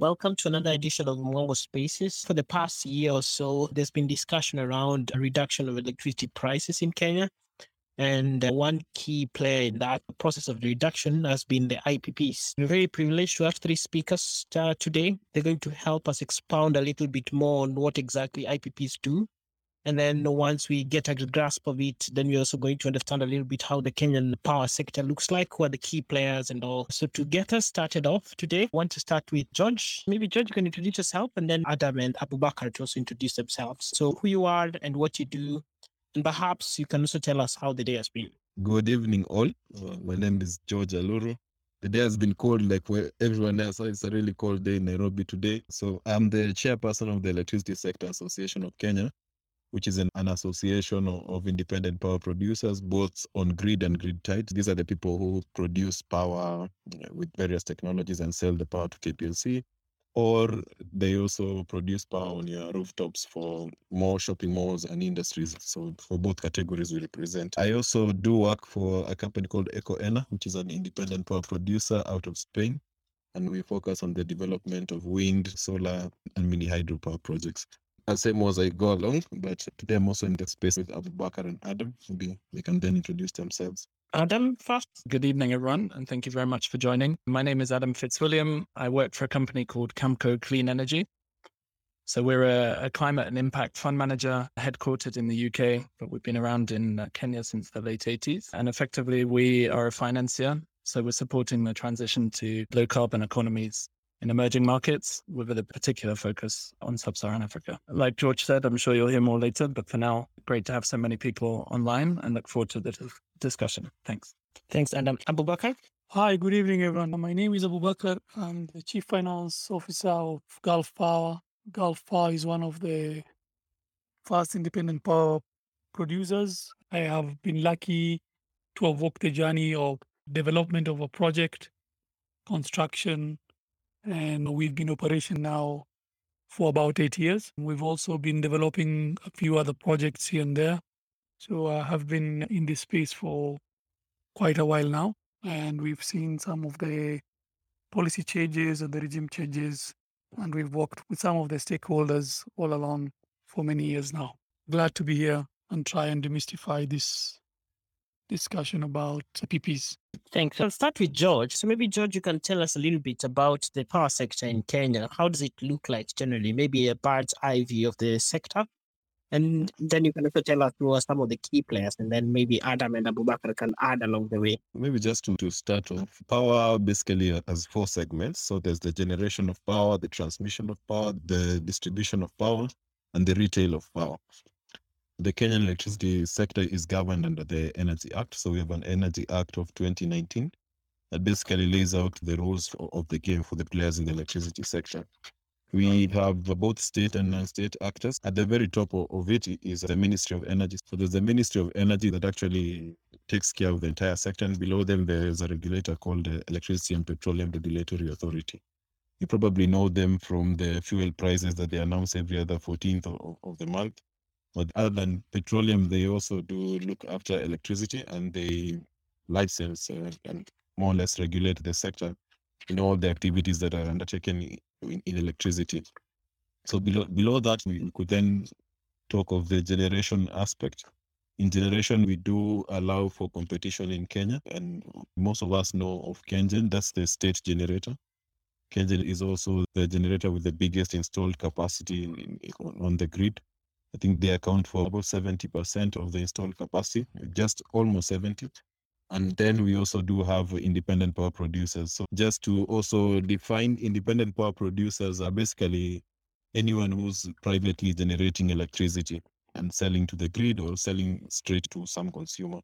Welcome to another edition of Mwango Spaces. For the past year or so, there's been discussion around a reduction of electricity prices in Kenya. And uh, one key player in that process of reduction has been the IPPs. We're very privileged to have three speakers uh, today. They're going to help us expound a little bit more on what exactly IPPs do and then once we get a grasp of it, then we're also going to understand a little bit how the Kenyan power sector looks like, who are the key players and all. So to get us started off today, I want to start with George. Maybe George, can introduce yourself and then Adam and Abubakar to also introduce themselves. So who you are and what you do. And perhaps you can also tell us how the day has been. Good evening, all. Uh, my name is George Aluru. The day has been cold like where everyone else. It's a really cold day in Nairobi today. So I'm the chairperson of the Electricity Sector Association of Kenya which is an, an association of, independent power producers, both on grid and grid tied. These are the people who produce power with various technologies and sell the power to KPLC. Or they also produce power on your rooftops for more shopping malls and industries. So for both categories, we represent. I also do work for a company called Ecoener, which is an independent power producer out of Spain. And we focus on the development of wind, solar, and mini hydropower projects. More as I go along, but today I'm also in the space with Abubakar and Adam. Maybe they can then introduce themselves. Adam first. Good evening, everyone, and thank you very much for joining. My name is Adam Fitzwilliam. I work for a company called Camco Clean Energy. So we're a, a, climate and impact fund manager headquartered in the UK, but we've been around in uh, Kenya since the late 80s. And effectively, we are a financier. So we're supporting the transition to low carbon economies in emerging markets with a particular focus on sub Saharan Africa. Like George said, I'm sure you'll hear more later, but for now, great to have so many people online and look forward to the discussion. Thanks. Thanks, Adam. Abubakar? Hi, good evening, everyone. My name is Abubakar. I'm the Chief Finance Officer of Gulf Power. Gulf Power is one of the first independent power producers. I have been lucky to have walked the journey of development of a project, construction, and we've been operation now for about eight years. We've also been developing a few other projects here and there. So I have been in this space for quite a while now, and we've seen some of the policy changes and the regime changes, and we've worked with some of the stakeholders all along for many years now. Glad to be here and try and demystify this discussion about PPs. Thanks. I'll start with George. So maybe George, you can tell us a little bit about the power sector in Kenya. How does it look like generally? Maybe a bird's eye view of the sector. And then you can also tell us who are some of the key players, and then maybe Adam and Abubakar can add along the way. Maybe just to, to start off, power basically has four segments. So there's the generation of power, the transmission of power, the distribution of power, and the retail of power the Kenyan electricity sector is governed under the Energy Act. So we have an Energy Act of 2019 that basically lays out the rules of the game for the players in the electricity sector. We have both state and non-state actors. At the very top of it is the Ministry of Energy. So there's the Ministry of Energy that actually takes care of the entire sector. And below them, there's a regulator called the Electricity and Petroleum Regulatory Authority. You probably know them from the fuel prices that they announce every other 14th of, of the month. But other than petroleum, they also do look after electricity and they license uh, and more or less regulate the sector in all the activities that are undertaken in, in electricity. So below below that, we could then talk of the generation aspect. In generation, we do allow for competition in Kenya, and most of us know of KenGen. That's the state generator. KenGen is also the generator with the biggest installed capacity in, in, on the grid. I think they account for about 70% of the installed capacity, just almost 70. And then we also do have independent power producers. So just to also define independent power producers are basically anyone who's privately generating electricity and selling to the grid or selling straight to some consumer.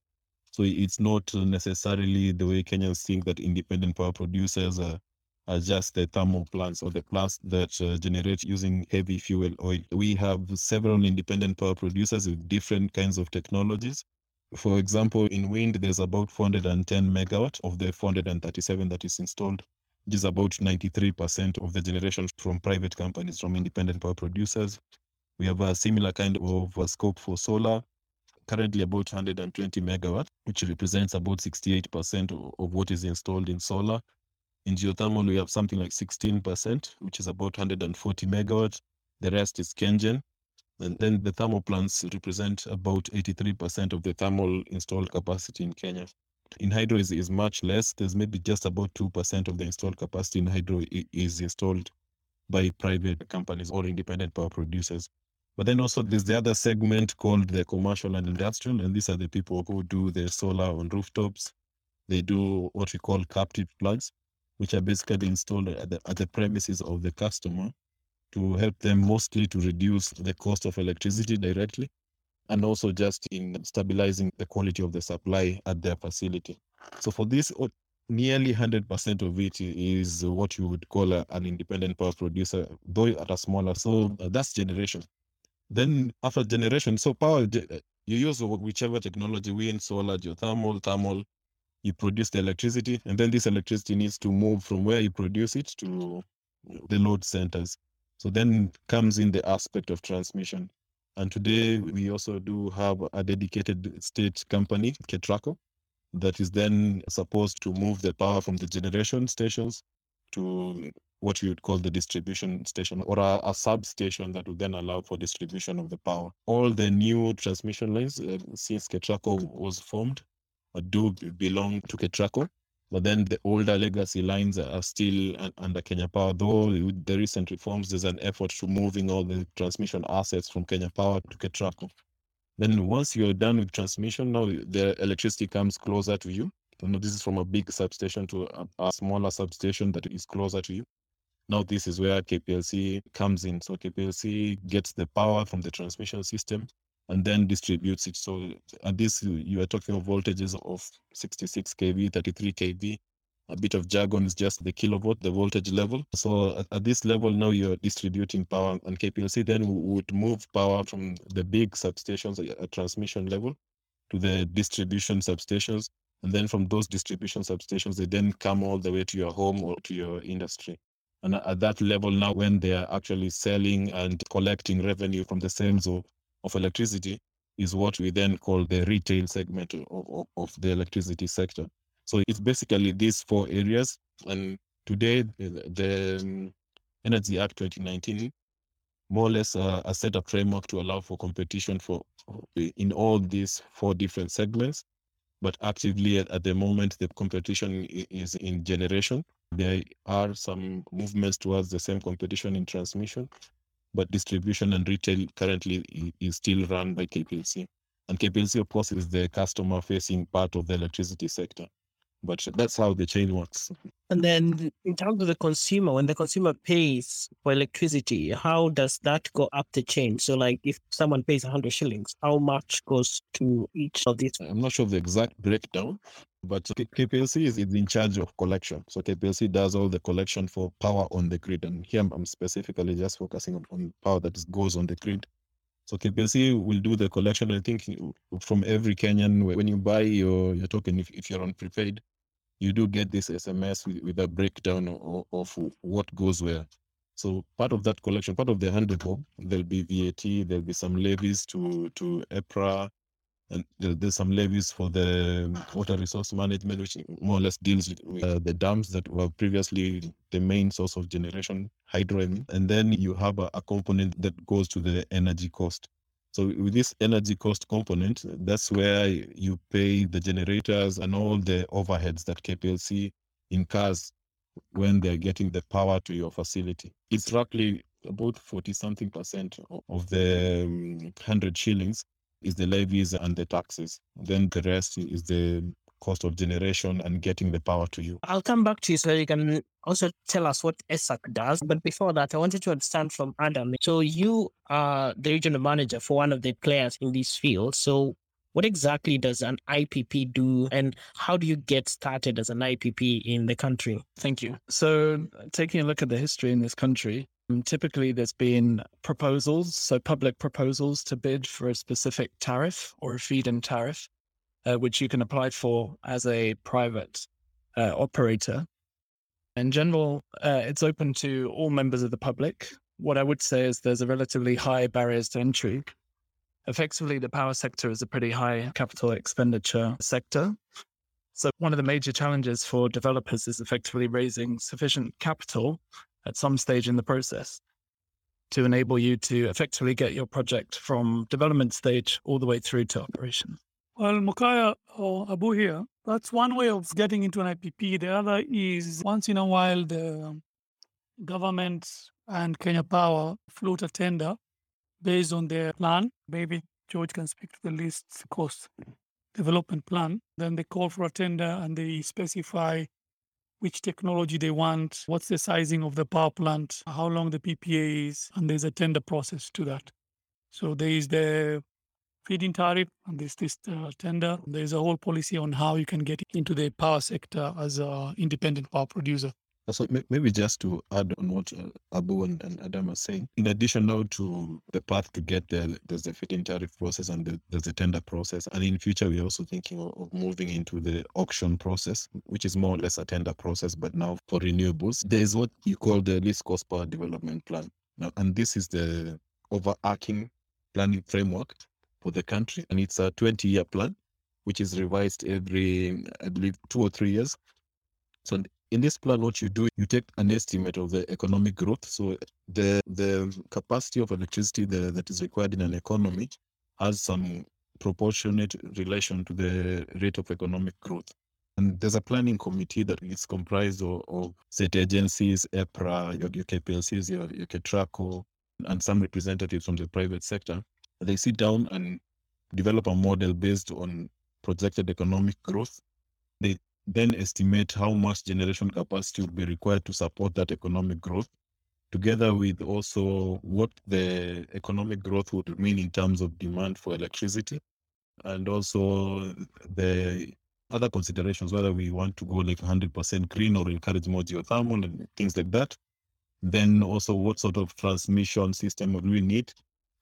So it's not necessarily the way Kenyans think that independent power producers are are just the thermal plants or the plants that uh, generate using heavy fuel oil. We have several independent power producers with different kinds of technologies. For example, in wind, there's about 410 megawatt of the 437 that is installed, which is about 93% of the generation from private companies, from independent power producers. We have a similar kind of a scope for solar, currently about 120 megawatt, which represents about 68% of what is installed in solar In geothermal, we have something like 16%, which is about 140 megawatt. The rest is KenGen. And then the thermal plants represent about 83% of the thermal installed capacity in Kenya. In hydro is, is much less. There's maybe just about 2% of the installed capacity in hydro is installed by private companies or independent power producers. But then also there's the other segment called the commercial and industrial, and these are the people who do the solar on rooftops. They do what we call captive plugs, which are basically installed at the, at the premises of the customer to help them mostly to reduce the cost of electricity directly and also just in stabilizing the quality of the supply at their facility. So for this, nearly 100% of it is what you would call a, an independent power producer, though at a smaller. So uh, that's generation. Then after generation, so power, uh, you use whichever technology, wind, solar, geothermal, thermal, you produce the electricity, and then this electricity needs to move from where you produce it to the load centers. So then comes in the aspect of transmission. And today we also do have a dedicated state company, Ketraco, that is then supposed to move the power from the generation stations to what you would call the distribution station or a, a substation that would then allow for distribution of the power. All the new transmission lines uh, since Ketraco was formed do belong to Ketraco. But then the older legacy lines are still under Kenya Power. Though with the recent reforms, there's an effort to moving all the transmission assets from Kenya Power to Ketraco. Then once you're done with transmission, now the electricity comes closer to you. This is from a big substation to a, a smaller substation that is closer to you. Now this is where KPLC comes in. So KPLC gets the power from the transmission system and then distributes it. So at this, you are talking of voltages of 66 kV, 33 kV. A bit of jargon is just the kilowatt, the voltage level. So at, at this level, now you're distributing power, and KPLC then would move power from the big substations at transmission level to the distribution substations. And then from those distribution substations, they then come all the way to your home or to your industry. And at that level now, when they are actually selling and collecting revenue from the sales of, of electricity, is what we then call the retail segment of, of the electricity sector. So it's basically these four areas. And today, the, um, Energy Act 2019 more or less uh, a set of framework to allow for competition for in all these four different segments. But actively at the moment, the competition is in generation there are some movements towards the same competition in transmission, but distribution and retail currently is still run by KPLC. And KPLC, of course, is the customer facing part of the electricity sector. But that's how the chain works. And then, in terms of the consumer, when the consumer pays for electricity, how does that go up the chain? So, like, if someone pays 100 shillings, how much goes to each of these? I'm not sure of the exact breakdown, but KPLC is, is in charge of collection. So KPLC does all the collection for power on the grid. And here I'm specifically just focusing on, on power that goes on the grid. So KPLC will do the collection. I think from every Kenyan, when you buy your, your token, if, if you're on prepaid, you do get this SMS with, with a breakdown of, of what goes where. So part of that collection, part of the bob, there'll be VAT, there'll be some levies to to EPRA, and there's some levies for the water resource management, which more or less deals with uh, the dams that were previously the main source of generation, hydro. And then you have a, a, component that goes to the energy cost. So with this energy cost component, that's where you pay the generators and all the overheads that KPLC incurs when they're getting the power to your facility. It's roughly about 40 something percent of the um, 100 shillings is the levies and the taxes. Then the rest is the cost of generation and getting the power to you. I'll come back to you so you can also tell us what ESAK does. But before that, I wanted to understand from Adam. So you are the regional manager for one of the players in this field. So what exactly does an IPP do and how do you get started as an IPP in the country? Thank you. So taking a look at the history in this country, typically, there's been proposals, so public proposals to bid for a specific tariff or a feed in tariff, uh, which you can apply for as a private uh, operator. In general, uh, it's open to all members of the public. What I would say is there's a relatively high barriers to entry. Effectively, the power sector is a pretty high capital expenditure sector. So, one of the major challenges for developers is effectively raising sufficient capital at some stage in the process to enable you to effectively get your project from development stage all the way through to operation. Well, Mukaya or Abu here, that's one way of getting into an IPP. The other is once in a while, the government and Kenya Power float a tender based on their plan. Maybe George can speak to the least cost development plan. Then they call for a tender and they specify which technology they want, what's the sizing of the power plant, how long the PPA is, and there's a tender process to that. So there is the feed-in tariff and there's this uh, tender. There's a whole policy on how you can get into the power sector as an independent power producer. So may- maybe just to add on what uh, Abu and, and Adam are saying, in addition now to the path to get there, there's the feed-in tariff process and the, there's the tender process. And in future, we're also thinking of, of moving into the auction process, which is more or less a tender process, but now for renewables. There's what you call the least cost power development plan. Now, and this is the overarching planning framework for the country. And it's a 20-year plan, which is revised every, I believe, two or three years. So in this plan, what you do, you take an estimate of the economic growth. So the the capacity of electricity the, that is required in an economy has some proportionate relation to the rate of economic growth. And there's a planning committee that is comprised of, of state agencies, EPRA, your, your KPLCs, your, your KETRACO, and some representatives from the private sector. They sit down and develop a model based on projected economic growth. They then estimate how much generation capacity will be required to support that economic growth, together with also what the economic growth would mean in terms of demand for electricity, and also the other considerations, whether we want to go like 100% green or encourage more geothermal and things like that. Then also what sort of transmission system would we need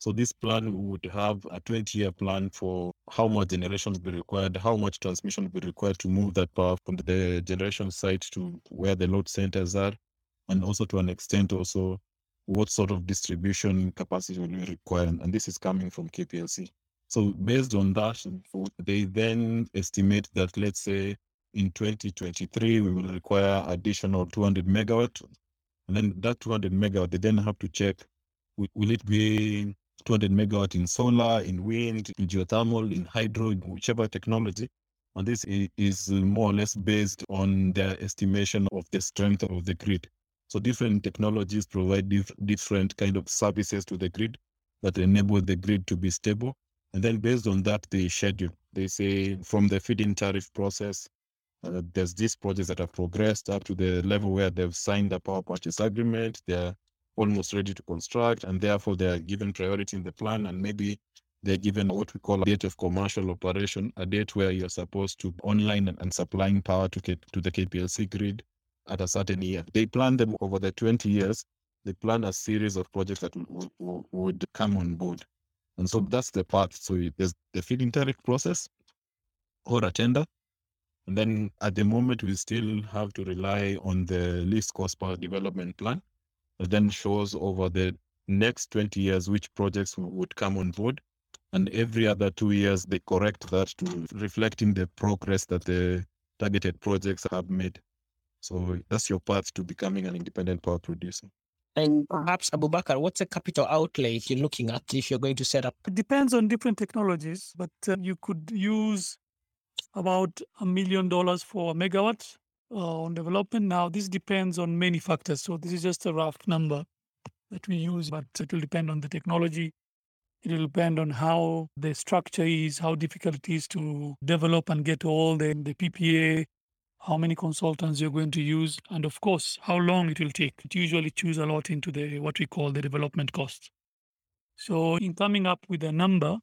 so this plan would have a 20-year plan for how much generation will be required, how much transmission will be required to move that power from the generation site to where the load centers are, and also to an extent also what sort of distribution capacity will be required. And this is coming from KPLC. So based on that, they then estimate that let's say in 2023 we will require additional 200 megawatt, and then that 200 megawatt they then have to check will it be 200 megawatt in solar, in wind, in geothermal, in hydro, in whichever technology. And this is more or less based on their estimation of the strength of the grid. So different technologies provide dif- different kind of services to the grid that enable the grid to be stable. And then based on that, they schedule. They say from the feed-in tariff process, uh, there's these projects that have progressed up to the level where they've signed a power purchase agreement. They're almost ready to construct, and therefore they are given priority in the plan, and maybe they're given what we call a date of commercial operation, a date where you're supposed to online and, and supplying power to, to the KPLC grid at a certain year. They plan them over the 20 years. They plan a series of projects that w- w- would come on board. And so that's the path. So there's the feed-in tariff process or a tender. And then at the moment, we still have to rely on the least cost power development plan then shows over the next 20 years which projects would come on board. And every other two years, they correct that to reflecting the progress that the targeted projects have made. So that's your path to becoming an independent power producer. And perhaps, Abubakar, what's the capital outlay you're looking at if you're going to set up? It depends on different technologies, but uh, you could use about a million dollars for a megawatt uh, on development. Now, this depends on many factors. So, this is just a rough number that we use, but it will depend on the technology. It will depend on how the structure is, how difficult it is to develop and get all the, the PPA, how many consultants you're going to use, and of course, how long it will take. It usually chews a lot into the what we call the development costs. So, in coming up with a number,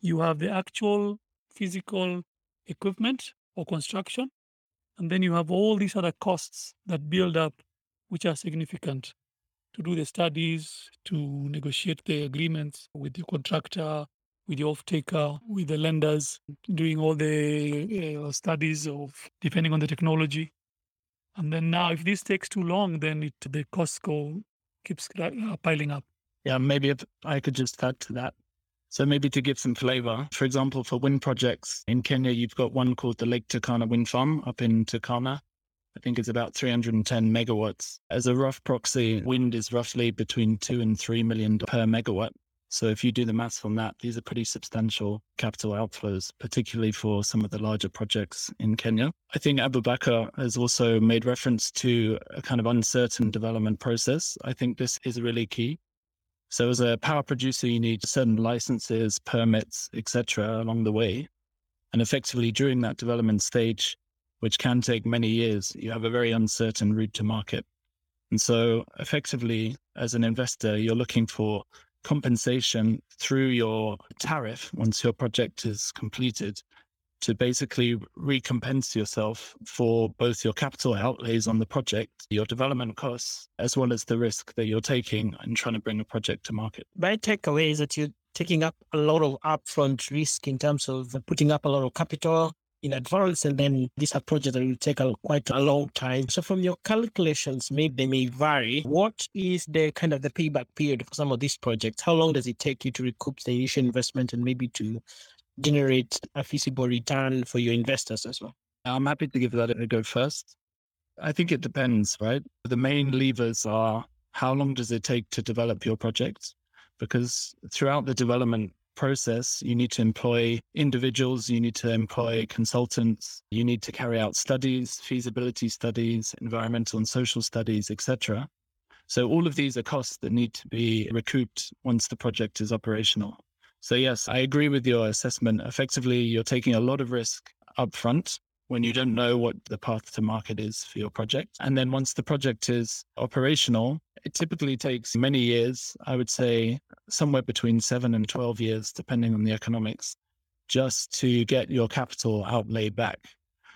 you have the actual physical equipment or construction, and then you have all these other costs that build up, which are significant to do the studies, to negotiate the agreements with your contractor, with your off-taker, with the lenders, doing all the uh, studies of depending on the technology. And then now, if this takes too long, then it, the costs go keeps uh, piling up. Yeah, maybe if I could just add to that. So maybe to give some flavor, for example, for wind projects in Kenya, you've got one called the Lake Turkana Wind Farm up in Turkana. I think it's about 310 megawatts. As a rough proxy, wind is roughly between two and three million per megawatt. So if you do the maths on that, these are pretty substantial capital outflows, particularly for some of the larger projects in Kenya. I think Abubakar has also made reference to a kind of uncertain development process. I think this is really key. So as a power producer, you need certain licenses, permits, etc. along the way. And effectively during that development stage, which can take many years, you have a very uncertain route to market. And so effectively, as an investor, you're looking for compensation through your tariff once your project is completed to basically recompense yourself for both your capital outlays on the project, your development costs, as well as the risk that you're taking in trying to bring a project to market. My takeaway is that you're taking up a lot of upfront risk in terms of putting up a lot of capital in advance, and then these are projects that will take a, quite a long time. So, from your calculations, maybe they may vary. What is the kind of the payback period for some of these projects? How long does it take you to recoup the initial investment and maybe to generate a feasible return for your investors as well? I'm happy to give that a go first. I think it depends, right? The main levers are how long does it take to develop your project? Because throughout the development process, you need to employ individuals, you need to employ consultants, you need to carry out studies, feasibility studies, environmental and social studies, etc. So all of these are costs that need to be recouped once the project is operational. So, yes, I agree with your assessment. Effectively, you're taking a lot of risk upfront when you don't know what the path to market is for your project. And then once the project is operational, it typically takes many years, I would say somewhere between seven and 12 years, depending on the economics, just to get your capital outlay back.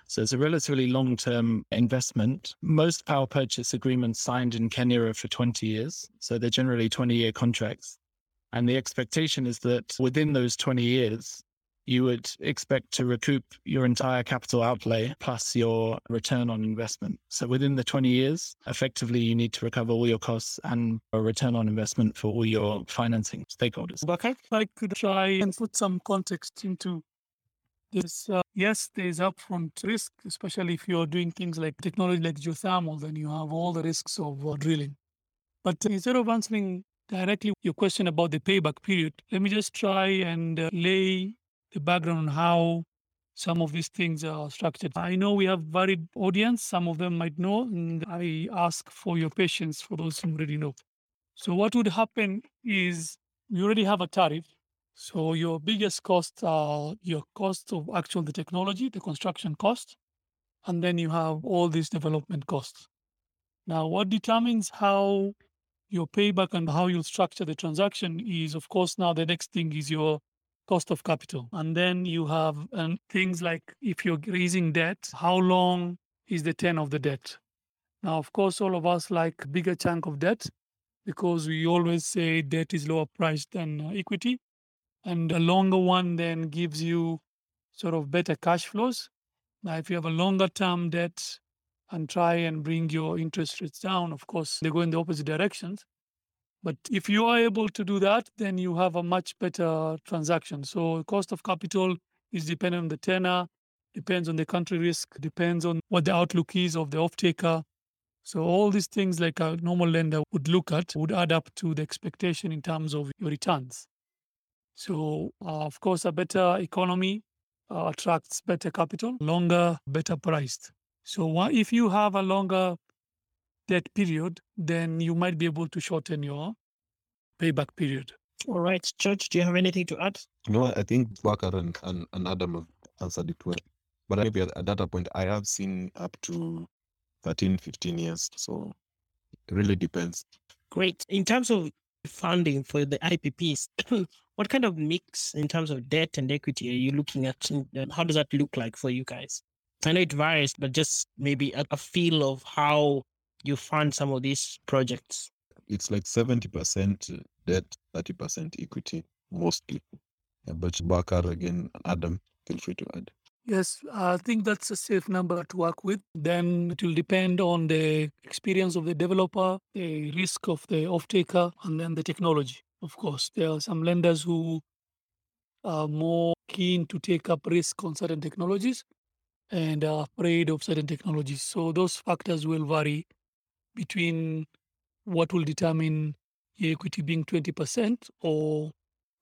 So it's a relatively long term investment. Most power purchase agreements signed in Kenya are for 20 years. So they're generally 20 year contracts. And the expectation is that within those 20 years, you would expect to recoup your entire capital outlay plus your return on investment. So within the 20 years, effectively, you need to recover all your costs and a return on investment for all your financing stakeholders. Bakar, I could try and put some context into this. Uh, yes, there is upfront risk, especially if you're doing things like technology like geothermal, then you have all the risks of uh, drilling. But instead of answering directly your question about the payback period, let me just try and uh, lay the background on how some of these things are structured. I know we have varied audience. Some of them might know, and I ask for your patience for those who already know. So what would happen is you already have a tariff. So your biggest costs are your cost of actual the technology, the construction cost, and then you have all these development costs. Now, what determines how your payback and how you'll structure the transaction is, of course, now the next thing is your cost of capital. And then you have um, things like if you're raising debt, how long is the tenor of the debt? Now, of course, all of us like bigger chunk of debt because we always say debt is lower priced than uh, equity. And a longer one then gives you sort of better cash flows. Now, if you have a longer term debt, and try and bring your interest rates down. Of course, they go in the opposite directions. But if you are able to do that, then you have a much better transaction. So cost of capital is dependent on the tenor, depends on the country risk, depends on what the outlook is of the off-taker. So all these things like a normal lender would look at would add up to the expectation in terms of your returns. So uh, of course, a better economy uh, attracts better capital, longer, better priced. So if you have a longer debt period, then you might be able to shorten your payback period. All right, George, do you have anything to add? No, I think Bakar and, and, and Adam have answered it well. But maybe at, at that point, I have seen up to 13, 15 years. So it really depends. Great. In terms of funding for the IPPs, what kind of mix in terms of debt and equity are you looking at? How does that look like for you guys? I know it varies, but just maybe a, a feel of how you fund some of these projects. It's like 70% debt, 30% equity, mostly. Yeah, but Bakar again, Adam, feel free to add. Yes, I think that's a safe number to work with. Then it will depend on the experience of the developer, the risk of the off-taker, and then the technology. Of course, there are some lenders who are more keen to take up risk on certain technologies and are afraid of certain technologies. So those factors will vary between what will determine your equity being 20% or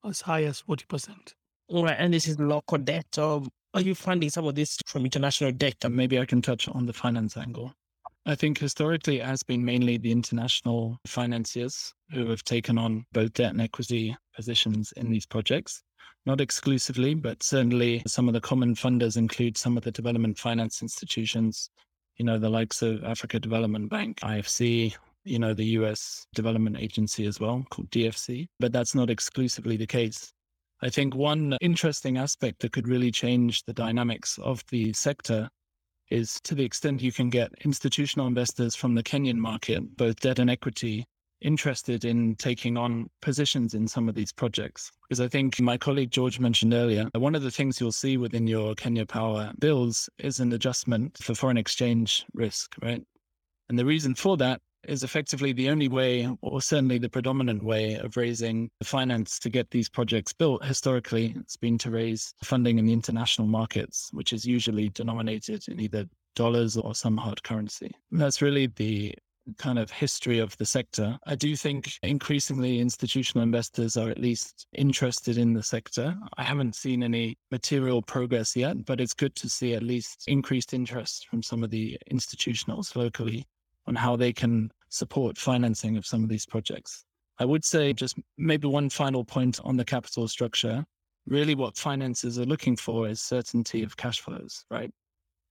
as high as 40%. All right. And this is local debt. Or are you funding some of this from international debt? And maybe I can touch on the finance angle. I think historically it has been mainly the international financiers who have taken on both debt and equity positions in these projects. Not exclusively, but certainly some of the common funders include some of the development finance institutions, you know, the likes of Africa Development Bank, IFC, you know, the US Development Agency as well, called DFC. But that's not exclusively the case. I think one interesting aspect that could really change the dynamics of the sector is to the extent you can get institutional investors from the Kenyan market, both debt and equity, interested in taking on positions in some of these projects. Because I think my colleague George mentioned earlier, one of the things you'll see within your Kenya Power bills is an adjustment for foreign exchange risk, right? And the reason for that is effectively the only way, or certainly the predominant way, of raising the finance to get these projects built. Historically, it's been to raise funding in the international markets, which is usually denominated in either dollars or some hard currency. And that's really the kind of history of the sector. I do think increasingly institutional investors are at least interested in the sector. I haven't seen any material progress yet, but it's good to see at least increased interest from some of the institutionals locally on how they can support financing of some of these projects. I would say just maybe one final point on the capital structure. Really, what finances are looking for is certainty of cash flows, right?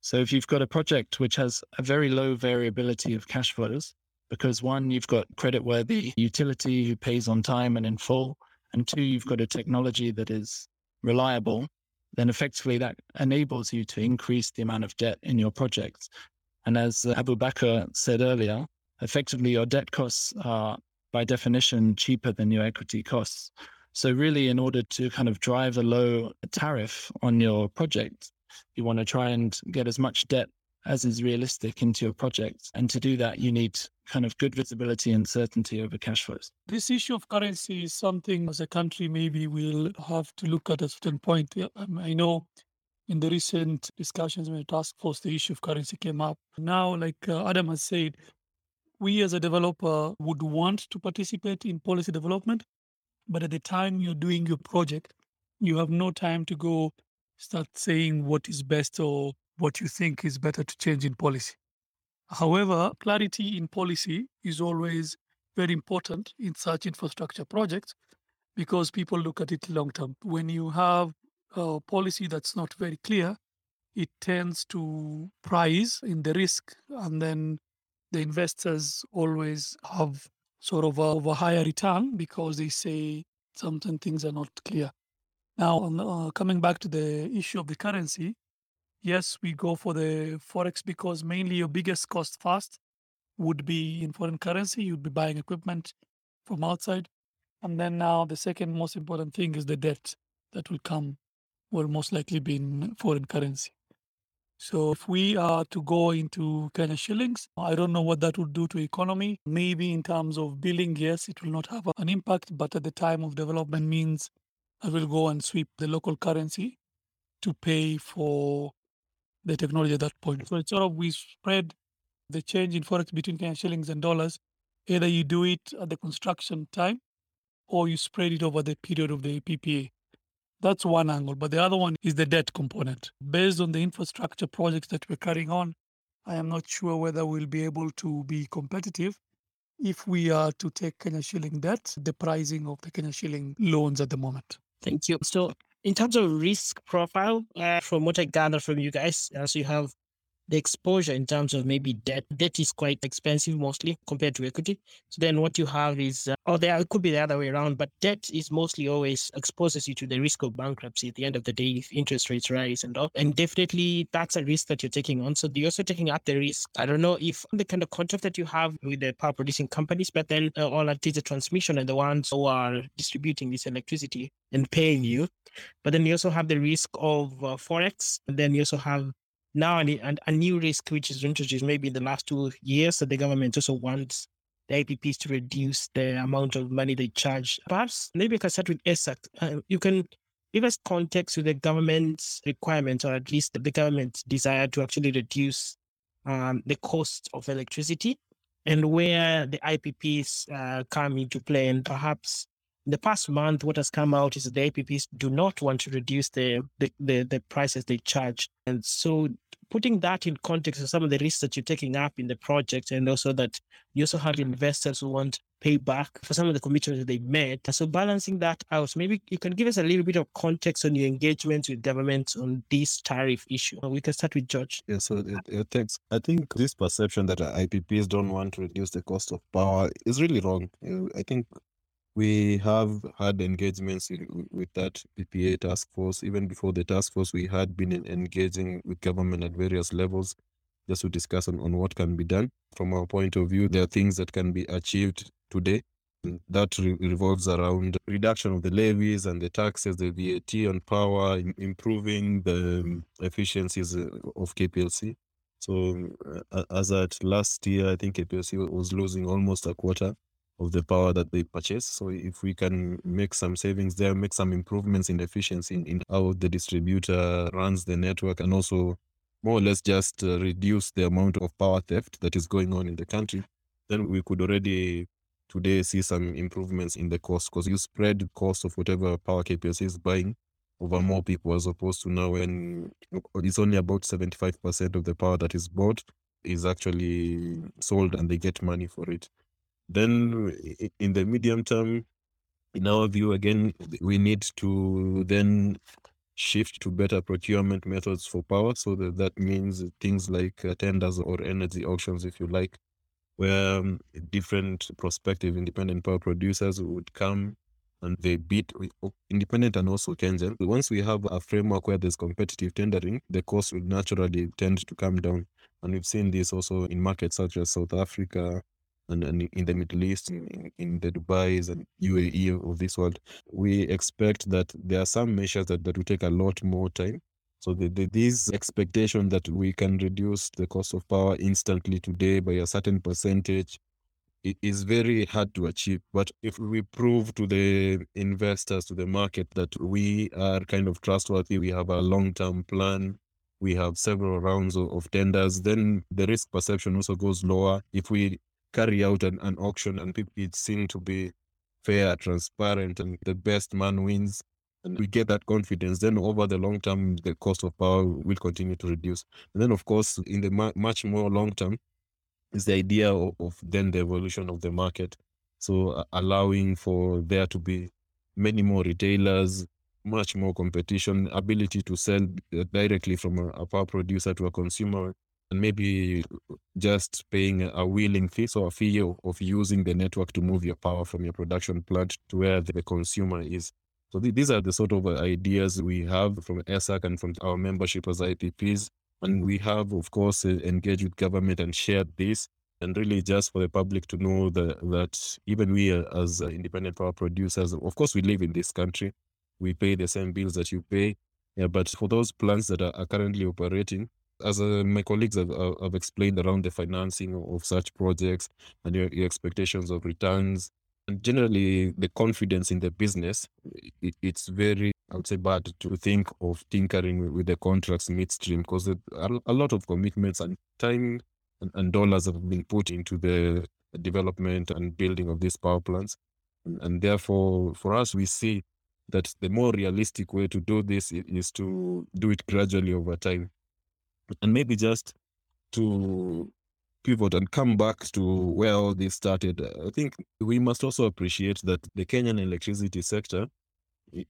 So if you've got a project which has a very low variability of cash flows, because one, you've got credit-worthy utility who pays on time and in full, and two, you've got a technology that is reliable, then effectively that enables you to increase the amount of debt in your projects. And as Abubakar said earlier, effectively your debt costs are by definition cheaper than your equity costs. So really, in order to kind of drive a low tariff on your project, you want to try and get as much debt as is realistic into your project. And to do that, you need kind of good visibility and certainty over cash flows. This issue of currency is something as a country maybe we'll have to look at a certain point. Um, I know in the recent discussions with the task force, the issue of currency came up. Now, like uh, Adam has said, we as a developer would want to participate in policy development, but at the time you're doing your project, you have no time to go start saying what is best or what you think is better to change in policy. However, clarity in policy is always very important in such infrastructure projects because people look at it long term. When you have a policy that's not very clear, it tends to price in the risk, and then the investors always have sort of a, of a higher return because they say certain things are not clear. Now, uh, coming back to the issue of the currency, yes, we go for the forex because mainly your biggest cost first would be in foreign currency. You'd be buying equipment from outside, and then now the second most important thing is the debt that will come, will most likely be in foreign currency. So if we are to go into Kenya shillings, I don't know what that would do to economy. Maybe in terms of billing, yes, it will not have an impact, but at the time of development means I will go and sweep the local currency to pay for the technology at that point. So it's sort of we spread the change in forex between Kenyan shillings and dollars. Either you do it at the construction time or you spread it over the period of the PPA. That's one angle. But the other one is the debt component. Based on the infrastructure projects that we're carrying on, I am not sure whether we'll be able to be competitive if we are to take Kenya shilling debt, the pricing of the Kenya shilling loans at the moment. Thank you. So, in terms of risk profile, uh, from what I gather from you guys, as you have the exposure in terms of maybe debt. Debt is quite expensive mostly compared to equity. So then what you have is, uh, or there could be the other way around, but debt is mostly always exposes you to the risk of bankruptcy at the end of the day if interest rates rise and all. And definitely that's a risk that you're taking on. So you're also taking up the risk. I don't know if the kind of contract that you have with the power producing companies, but then uh, all at the transmission and the ones who are distributing this electricity and paying you. But then you also have the risk of uh, forex. And then you also have now a, a new risk which is introduced maybe in the last two years that the government also wants the IPPs to reduce the amount of money they charge. Perhaps maybe I can start with ESAK. Uh, you can give us context to the government's requirements, or at least the government's desire to actually reduce um, the cost of electricity and where the IPPs uh, come into play. And perhaps in the past month, what has come out is that the IPPs do not want to reduce the, the, the, the prices they charge. And so putting that in context of some of the risks that you're taking up in the project, and also that you also have investors who want payback for some of the commitments that they've made. So balancing that out, maybe you can give us a little bit of context on your engagement with government on this tariff issue. We can start with George. Yeah, so it, it thanks. I think this perception that IPPs don't want to reduce the cost of power is really wrong. I think we have had engagements with that PPA task force. Even before the task force, we had been engaging with government at various levels just to discuss on, on what can be done. From our point of view, there are things that can be achieved today. That re- revolves around reduction of the levies and the taxes, the VAT on power, improving the um, efficiencies uh, of KPLC. So, uh, as at last year, I think KPLC was losing almost a quarter of the power that they purchase. So, if we can make some savings there, make some improvements in efficiency in how the distributor runs the network, and also more or less just uh, reduce the amount of power theft that is going on in the country, then we could already today see some improvements in the cost because you spread the cost of whatever power KPLC is buying over more people as opposed to now when it's only about 75% of the power that is bought is actually sold and they get money for it. Then in the medium term, in our view, again, we need to then shift to better procurement methods for power. So that, that means things like uh, tenders or energy auctions, if you like, where um, different prospective independent power producers would come and they bid independent and also Kenyan. Once we have a framework where there's competitive tendering, the cost will naturally tend to come down. And we've seen this also in markets such as South Africa and, and in the Middle East, in, in the Dubais and UAE of this world. We expect that there are some measures that, that will take a lot more time so the, the, this expectation that we can reduce the cost of power instantly today by a certain percentage it is very hard to achieve. But if we prove to the investors, to the market that we are kind of trustworthy, we have a long-term plan, we have several rounds of, of tenders, then the risk perception also goes lower. If we carry out an, an auction and people, it seen to be fair, transparent, and the best man wins, and we get that confidence, then over the long term, the cost of power will continue to reduce. And then, of course, in the ma- much more long term, is the idea of, of, then the evolution of the market. So, uh, allowing for there to be many more retailers, much more competition, ability to sell uh, directly from a, a power producer to a consumer, and maybe just paying a wheeling fee, so a fee of, of using the network to move your power from your production plant to where the consumer is. So th- these are the sort of uh, ideas we have from ESAK and from our membership as IPPs. And we have, of course, uh, engaged with government and shared this. And really, just for the public to know that, that even we, uh, as uh, independent power producers, of course, we live in this country. We pay the same bills that you pay. Yeah, but for those plants that are, are currently operating, as uh, my colleagues have, have, explained around the financing of such projects and your, your expectations of returns, and generally the confidence in the business it, it's very i would say bad to think of tinkering with the contracts midstream because a lot of commitments and time and, and, dollars have been put into the development and building of these power plants. And therefore for us we see that the more realistic way to do this is to do it gradually over time and maybe just to pivot and come back to where all this started, I think we must also appreciate that the Kenyan electricity sector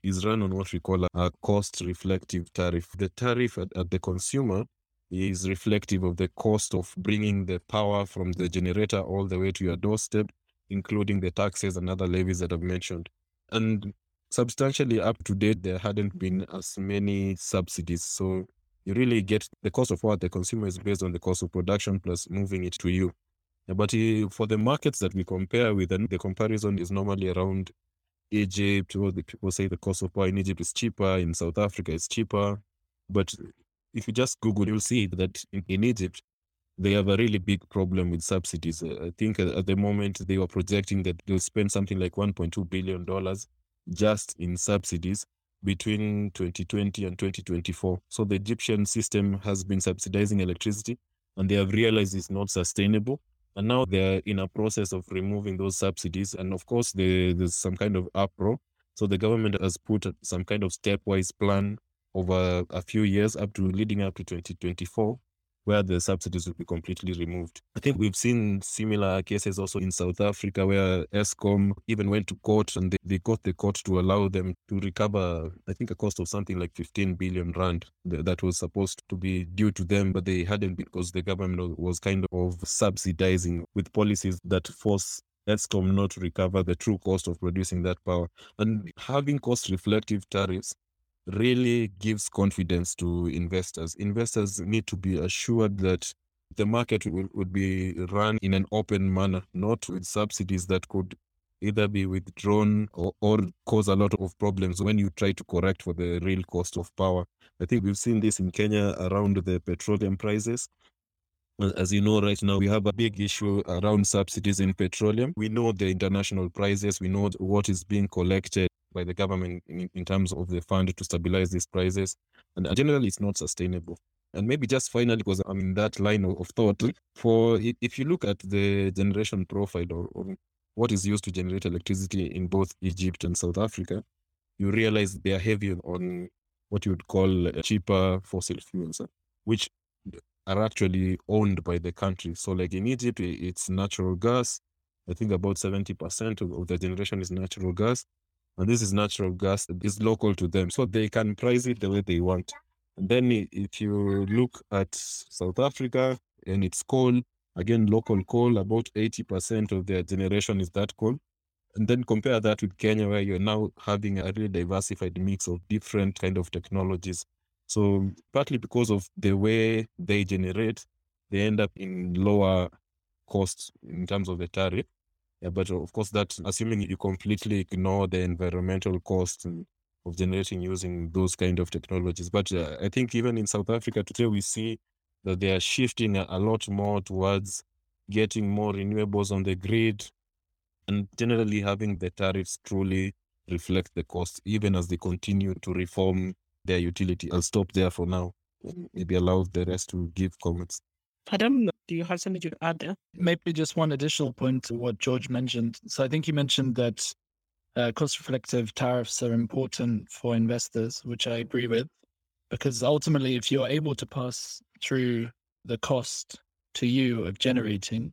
is run on what we call a cost reflective tariff. The tariff at, at, the consumer is reflective of the cost of bringing the power from the generator all the way to your doorstep, including the taxes and other levies that I've mentioned. And substantially up to date, there hadn't been as many subsidies. So you really get the cost of what the consumer is based on the cost of production plus moving it to you. But uh, for the markets that we compare with, the comparison is normally around Egypt, or the people say the cost of power in Egypt is cheaper, in South Africa it's cheaper. But if you just Google, you'll see that in, in Egypt, they have a really big problem with subsidies. Uh, I think at the moment they were projecting that they'll spend something like $1.2 billion just in subsidies between 2020 and 2024. So the Egyptian system has been subsidizing electricity and they have realized it's not sustainable. And now they're in a process of removing those subsidies. And of course, there, there's some kind of uproar. So the government has put some kind of stepwise plan over a few years up to leading up to 2024 where the subsidies will be completely removed. I think we've seen similar cases also in South Africa where Eskom even went to court and they, they got the court to allow them to recover, I think, a cost of something like 15 billion rand that was supposed to be due to them, but they hadn't because the government was kind of subsidizing with policies that force Eskom not to recover the true cost of producing that power. And having cost reflective tariffs really gives confidence to investors. Investors need to be assured that the market will, would be run in an open manner, not with subsidies that could either be withdrawn or, or cause a lot of problems when you try to correct for the real cost of power. I think we've seen this in Kenya around the petroleum prices. As you know, right now, we have a big issue around subsidies in petroleum. We know the international prices, we know what is being collected by the government in, in terms of the fund to stabilize these prices. And generally, it's not sustainable. And maybe just finally, because I'm in that line of, of thought, for if you look at the generation profile or, or what is used to generate electricity in both Egypt and South Africa, you realize they are heavy on what you would call cheaper fossil fuels, which are actually owned by the country. So, like in Egypt, it's natural gas. I think about 70% of, of the generation is natural gas. And this is natural gas is local to them. So they can price it the way they want. And then if you look at South Africa and its coal, again, local coal, about 80% of their generation is that coal. And then compare that with Kenya, where you're now having a really diversified mix of different kind of technologies. So partly because of the way they generate, they end up in lower costs in terms of the tariff. Yeah, but of course, that assuming you completely ignore the environmental costs of generating using those kind of technologies. But uh, I think even in South Africa today, we see that they are shifting a, a lot more towards getting more renewables on the grid and generally having the tariffs truly reflect the cost, even as they continue to reform their utility. I'll stop there for now. Maybe allow the rest to give comments. Adam, do you have something to add there? Maybe just one additional point to what George mentioned. So I think you mentioned that uh, cost reflective tariffs are important for investors, which I agree with, because ultimately, if you're able to pass through the cost to you of generating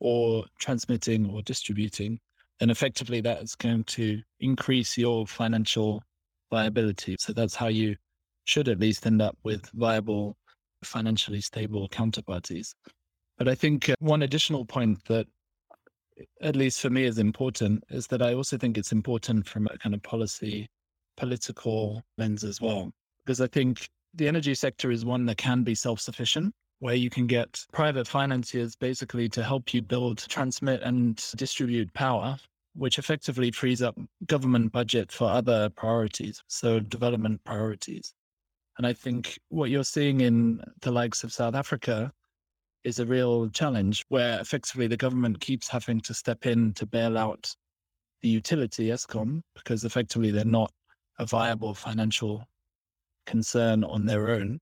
or transmitting or distributing, then effectively that is going to increase your financial viability. So that's how you should at least end up with viable, financially stable counterparties. But I think uh, one additional point that, at least for me, is important is that I also think it's important from a kind of policy, political lens as well. Because I think the energy sector is one that can be self sufficient, where you can get private financiers basically to help you build, transmit, and distribute power which effectively frees up government budget for other priorities, so development priorities. And I think what you're seeing in the likes of South Africa is a real challenge where effectively the government keeps having to step in to bail out the utility Eskom because effectively they're not a viable financial concern on their own.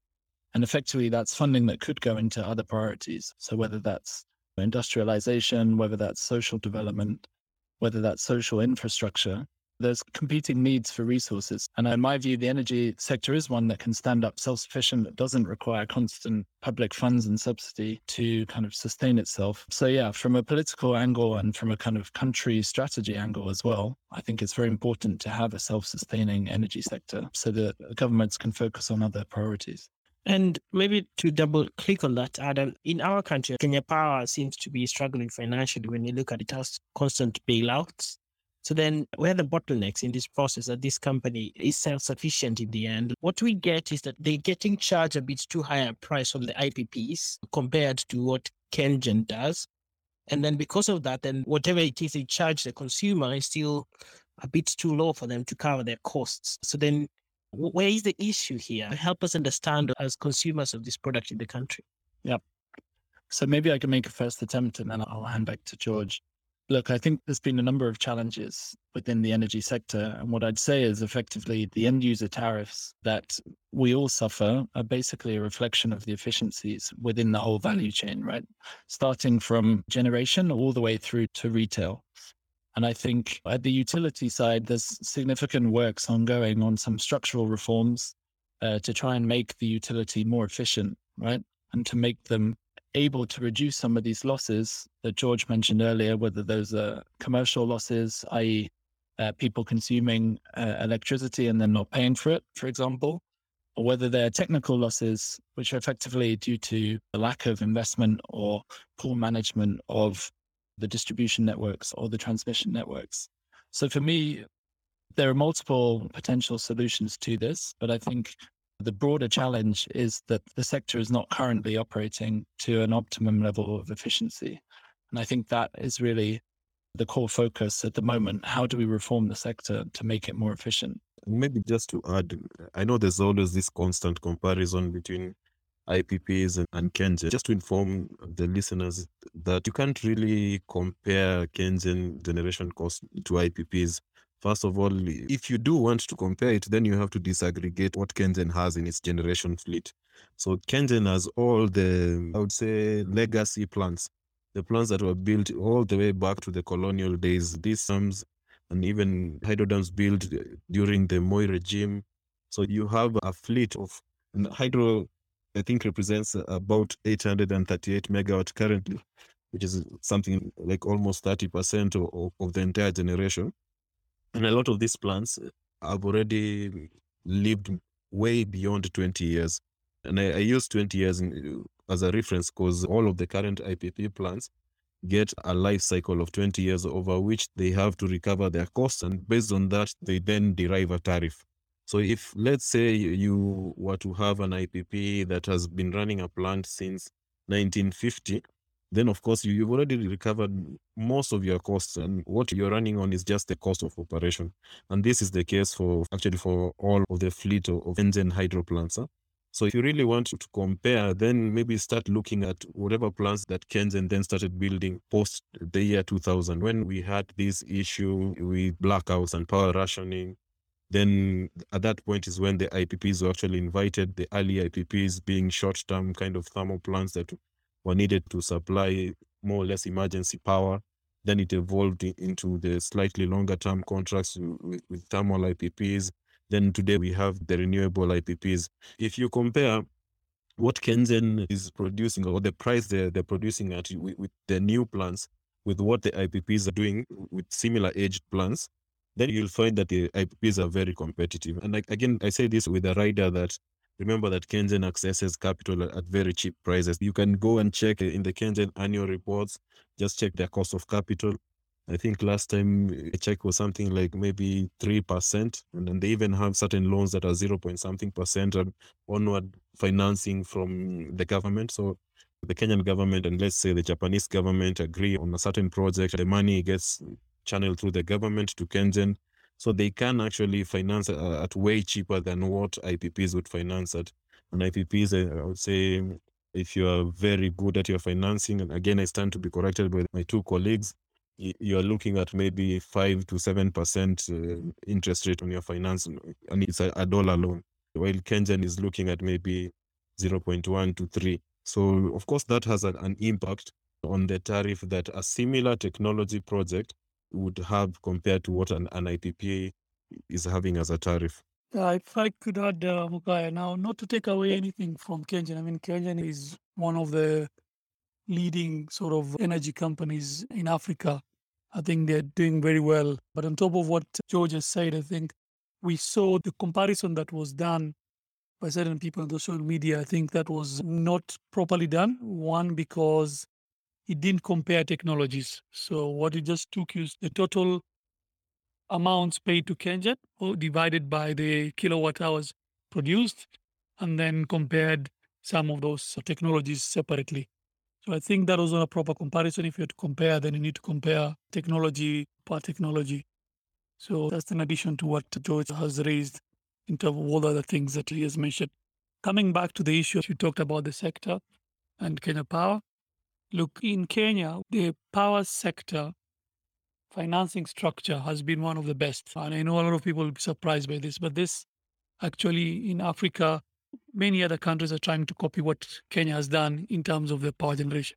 And effectively that's funding that could go into other priorities. So whether that's industrialization, whether that's social development, whether that's social infrastructure, there's competing needs for resources. And in my view, the energy sector is one that can stand up self sufficient, that doesn't require constant public funds and subsidy to kind of sustain itself. So, yeah, from a political angle and from a kind of country strategy angle as well, I think it's very important to have a self sustaining energy sector so that governments can focus on other priorities. And maybe to double click on that, Adam, in our country, Kenya Power seems to be struggling financially when you look at it as constant bailouts. So then where the bottlenecks in this process that this company is self-sufficient in the end, what we get is that they're getting charged a bit too high a price from the IPPs compared to what KenGen does. And then because of that, then whatever it is they charge the consumer is still a bit too low for them to cover their costs. So then where is the issue here? Help us understand as consumers of this product in the country. Yeah. So maybe I can make a first attempt and then I'll hand back to George. Look, I think there's been a number of challenges within the energy sector. And what I'd say is effectively the end user tariffs that we all suffer are basically a reflection of the efficiencies within the whole value chain, right? Starting from generation all the way through to retail. And I think at the utility side, there's significant works ongoing on some structural reforms uh, to try and make the utility more efficient, right? And to make them able to reduce some of these losses that George mentioned earlier, whether those are commercial losses, i.e., uh, people consuming uh, electricity and then not paying for it, for example, or whether they're technical losses, which are effectively due to the lack of investment or poor management of the distribution networks or the transmission networks. So for me, there are multiple potential solutions to this, but I think the broader challenge is that the sector is not currently operating to an optimum level of efficiency. And I think that is really the core focus at the moment. How do we reform the sector to make it more efficient? Maybe just to add, I know there's always this constant comparison between IPPs and, and KenGen. Just to inform the listeners that you can't really compare KenGen generation cost to IPPs First of all, if you do want to compare it, then you have to disaggregate what KenGen has in its generation fleet. So KenGen has all the, I would say, legacy plants, the plants that were built all the way back to the colonial days. These dams and even hydro dams built during the Moi regime. So you have a fleet of hydro, I think represents about 838 megawatt currently, which is something like almost 30% of, of the entire generation. And a lot of these plants eh, have already lived way beyond 20 years. And I, I use 20 years as a reference because all of the current IPP plants get a life cycle of 20 years over which they have to recover their costs. And based on that, they then derive a tariff. So if, let's say, you were to have an IPP that has been running a plant since 1950, then of course you, have already recovered most of your costs and what you're running on is just the cost of operation and this is the case for actually for all of the fleet of, of KenGen hydro plants huh? so if you really want to compare then maybe start looking at whatever plants that KenGen then started building post the year 2000 when we had this issue with blackouts and power rationing then at that point is when the IPPs were actually invited, the early IPPs being short-term kind of thermal plants that were needed to supply more or less emergency power. Then it evolved into the slightly longer term contracts with, with thermal IPPs. Then today we have the renewable IPPs. If you compare what KenGen is producing or the price they're, they're producing at with, with the new plants with what the IPPs are doing with similar aged plants, then you'll find that the IPPs are very competitive. And like, again, I say this with a rider that Remember that KenGen accesses capital at very cheap prices. You can go and check in the KenGen annual reports, just check their cost of capital. I think last time a check was something like maybe 3%. And then they even have certain loans that are 0 point something percent and onward financing from the government. So the Kenyan government and let's say the Japanese government agree on a certain project, the money gets channeled through the government to KenGen so they can actually finance uh, at way cheaper than what IPPs would finance at. And IPPs, uh, I would say, if you are very good at your financing, and again, I stand to be corrected by my two colleagues, you are looking at maybe five to seven percent uh, interest rate on your finance, and it's a, a dollar loan. While KenGen is looking at maybe 0.1 to 3. So, of course, that has an, an impact on the tariff that a similar technology project would have compared to what an, an is having as a tariff? Uh, if I could add, uh, Mukaya, now not to take away anything from KenGen. I mean, KenGen is one of the leading sort of energy companies in Africa. I think they're doing very well. But on top of what George has said, I think we saw the comparison that was done by certain people on the social media. I think that was not properly done. One, because it didn't compare technologies. So what it just took is the total amounts paid to KenGen or oh, divided by the kilowatt hours produced and then compared some of those technologies separately. So I think that was not a proper comparison. If you had to compare, then you need to compare technology per technology. So that's in addition to what George has raised in terms of all the other things that he has mentioned. Coming back to the issue, you talked about the sector and Kenya Power. Look, in Kenya, the power sector financing structure has been one of the best. And I know a lot of people will be surprised by this, but this actually in Africa, many other countries are trying to copy what Kenya has done in terms of the power generation.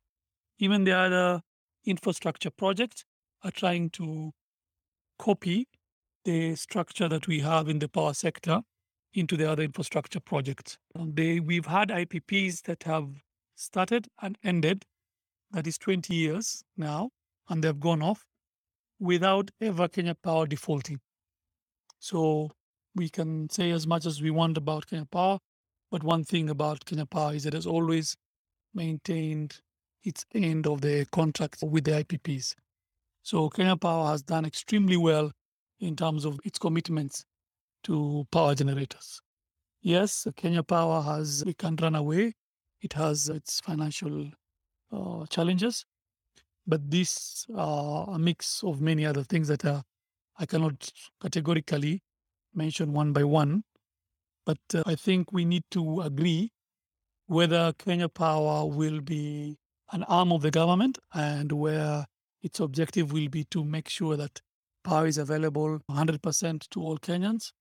Even the other infrastructure projects are trying to copy the structure that we have in the power sector into the other infrastructure projects. They, we've had IPPs that have started and ended, that is 20 years now, and they've gone off without ever Kenya Power defaulting. So we can say as much as we want about Kenya Power, but one thing about Kenya Power is it has always maintained its end of the contract with the IPPs. So Kenya Power has done extremely well in terms of its commitments to power generators. Yes, Kenya Power has, we can't run away. It has its financial uh, challenges, but these are a mix of many other things that are, I cannot categorically mention one by one. But uh, I think we need to agree whether Kenya Power will be an arm of the government and where its objective will be to make sure that power is available 100% to all Kenyans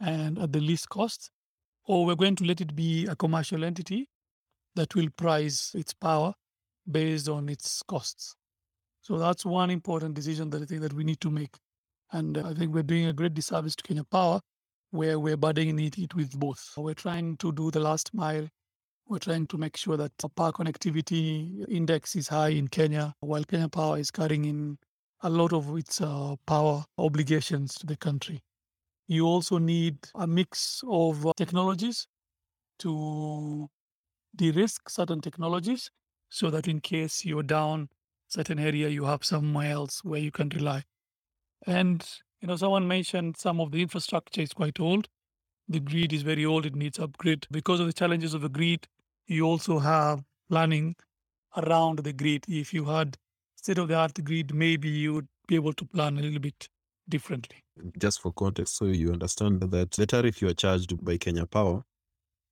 and at the least cost, or we're going to let it be a commercial entity that will price its power based on its costs. So that's one important decision that I think that we need to make. And I think we're doing a great disservice to Kenya Power where we're burdening it with both. We're trying to do the last mile. We're trying to make sure that the power connectivity index is high in Kenya, while Kenya Power is carrying in a lot of its uh, power obligations to the country. You also need a mix of uh, technologies to de-risk certain technologies so that in case you're down certain area, you have somewhere else where you can rely. And you know, someone mentioned some of the infrastructure is quite old. The grid is very old; it needs upgrade. Because of the challenges of the grid, you also have planning around the grid. If you had state-of-the-art grid, maybe you would be able to plan a little bit differently. Just for context, so you understand that the tariff you are charged by Kenya Power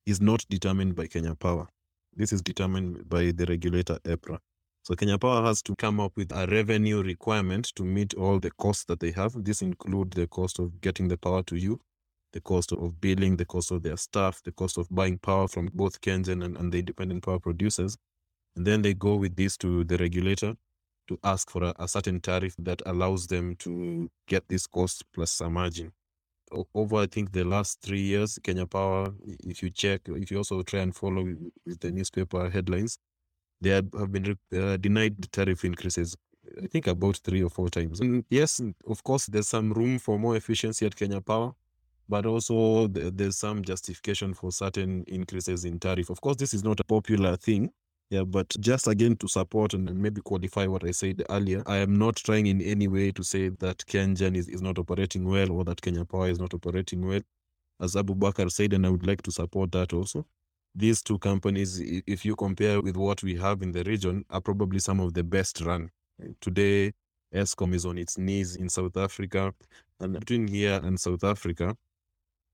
is not determined by Kenya Power. This is determined by the regulator EPRA. So Kenya Power has to come up with a revenue requirement to meet all the costs that they have. This includes the cost of getting the power to you, the cost of billing, the cost of their staff, the cost of buying power from both KenGen and, and the independent power producers. And then they go with this to the regulator to ask for a, a certain tariff that allows them to get this cost plus a margin. Over, I think, the last three years, Kenya Power, if you check, if you also try and follow with the newspaper headlines, they have have been uh, denied tariff increases. I think about three or four times. And yes, of course, there's some room for more efficiency at Kenya Power, but also th- there's some justification for certain increases in tariff. Of course, this is not a popular thing. Yeah, but just again to support and maybe qualify what I said earlier, I am not trying in any way to say that KenGen is, is not operating well or that Kenya Power is not operating well. As Abubakar said, and I would like to support that also these two companies, if you compare with what we have in the region, are probably some of the best run. Today, Eskom is on its knees in South Africa, and between here and South Africa,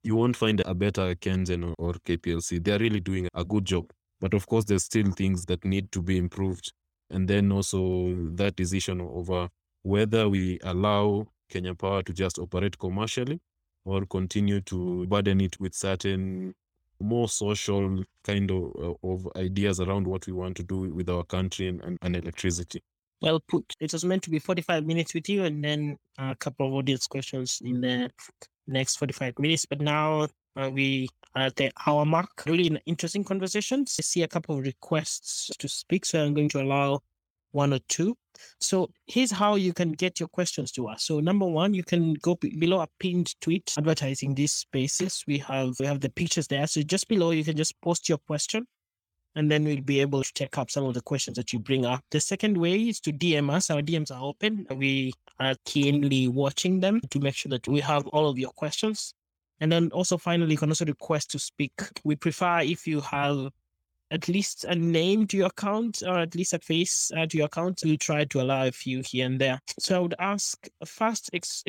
you won't find a better KenGen or KPLC. They're really doing a good job. But of course, there's still things that need to be improved. And then also that decision over whether we allow Kenya Power to just operate commercially or continue to burden it with certain more social kind of, uh, of ideas around what we want to do with our country and, and, and electricity. Well put. It was meant to be 45 minutes with you and then a couple of audience questions in the next 45 minutes. But now uh, we are at the hour mark. Really interesting conversations. I see a couple of requests to speak, so I'm going to allow one or two. So here's how you can get your questions to us. So number one, you can go be- below a pinned tweet advertising these spaces. We have we have the pictures there. So just below, you can just post your question and then we'll be able to take up some of the questions that you bring up. The second way is to DM us. Our DMs are open. We are keenly watching them to make sure that we have all of your questions. And then also finally, you can also request to speak. We prefer if you have at least a name to your account or at least a face uh, to your account. We'll try to allow a few here and there. So I would ask first ex-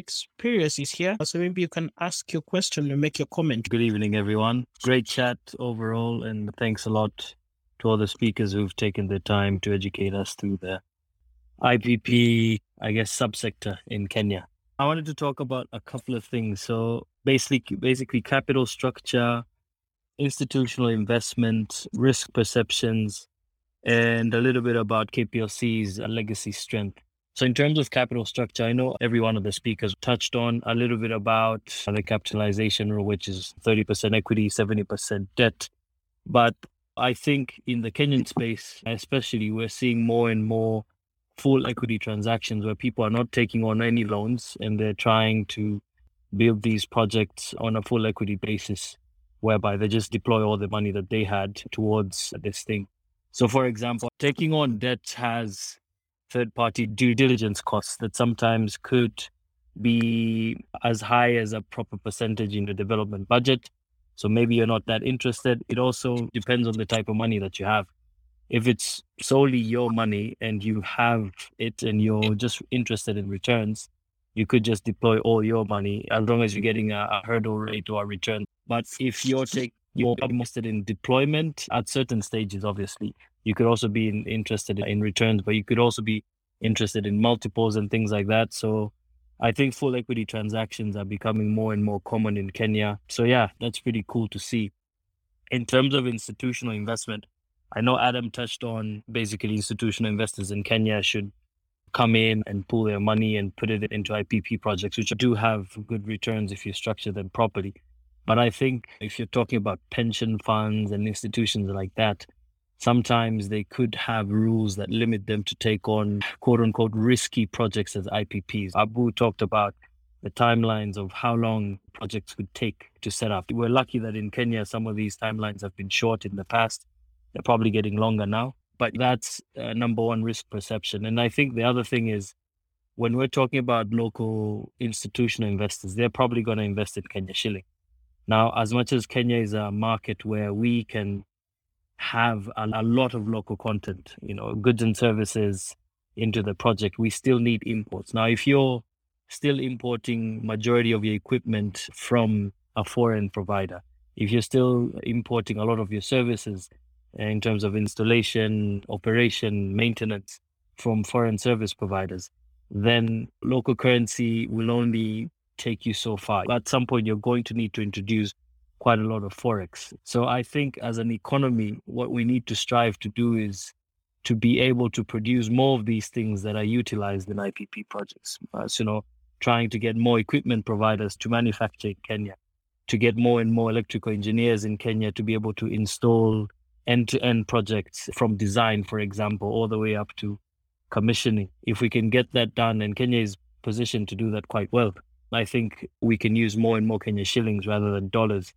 here. So maybe you can ask your question and make your comment. Good evening, everyone. Great chat overall, and thanks a lot to all the speakers who've taken the time to educate us through the IPP, I guess, subsector in Kenya. I wanted to talk about a couple of things. So basically, basically capital structure, institutional investment, risk perceptions, and a little bit about KPLC's legacy strength. So, in terms of capital structure, I know every one of the speakers touched on a little bit about the capitalization rule, which is 30% equity, 70% debt. But I think in the Kenyan space, especially, we're seeing more and more full equity transactions where people are not taking on any loans and they're trying to build these projects on a full equity basis, whereby they just deploy all the money that they had towards this thing. So, for example, taking on debt has third party due diligence costs that sometimes could be as high as a proper percentage in the development budget. So maybe you're not that interested. It also depends on the type of money that you have if it's solely your money and you have it and you're just interested in returns, you could just deploy all your money as long as you're mm-hmm. getting a, a hurdle rate or a return. But if you're mm-hmm. take you're interested in deployment at certain stages, obviously, you could also be in, interested in returns, but you could also be interested in multiples and things like that. So I think full equity transactions are becoming more and more common in Kenya. So yeah, that's pretty cool to see. In terms of institutional investment, I know Adam touched on basically institutional investors in Kenya should come in and pull their money and put it into IPP projects, which do have good returns if you structure them properly. But I think if you're talking about pension funds and institutions like that, sometimes they could have rules that limit them to take on quote unquote risky projects as IPPs. Abu talked about the timelines of how long projects could take to set up. We're lucky that in Kenya, some of these timelines have been short in the past. They're probably getting longer now, but that's uh, number one risk perception. And I think the other thing is when we're talking about local institutional investors, they're probably going to invest in Kenya shilling. Now, as much as Kenya is a market where we can have a, a lot of local content, you know, goods and services into the project, we still need imports. Now, if you're still importing majority of your equipment from a foreign provider, if you're still importing a lot of your services, in terms of installation, operation, maintenance from foreign service providers, then local currency will only take you so far. At some point, you're going to need to introduce quite a lot of forex. So I think as an economy, what we need to strive to do is to be able to produce more of these things that are utilized in IPP projects. So, you know, trying to get more equipment providers to manufacture in Kenya, to get more and more electrical engineers in Kenya to be able to install end-to-end projects from design, for example, all the way up to commissioning. If we can get that done, and Kenya is positioned to do that quite well, I think we can use more and more Kenya shillings rather than dollars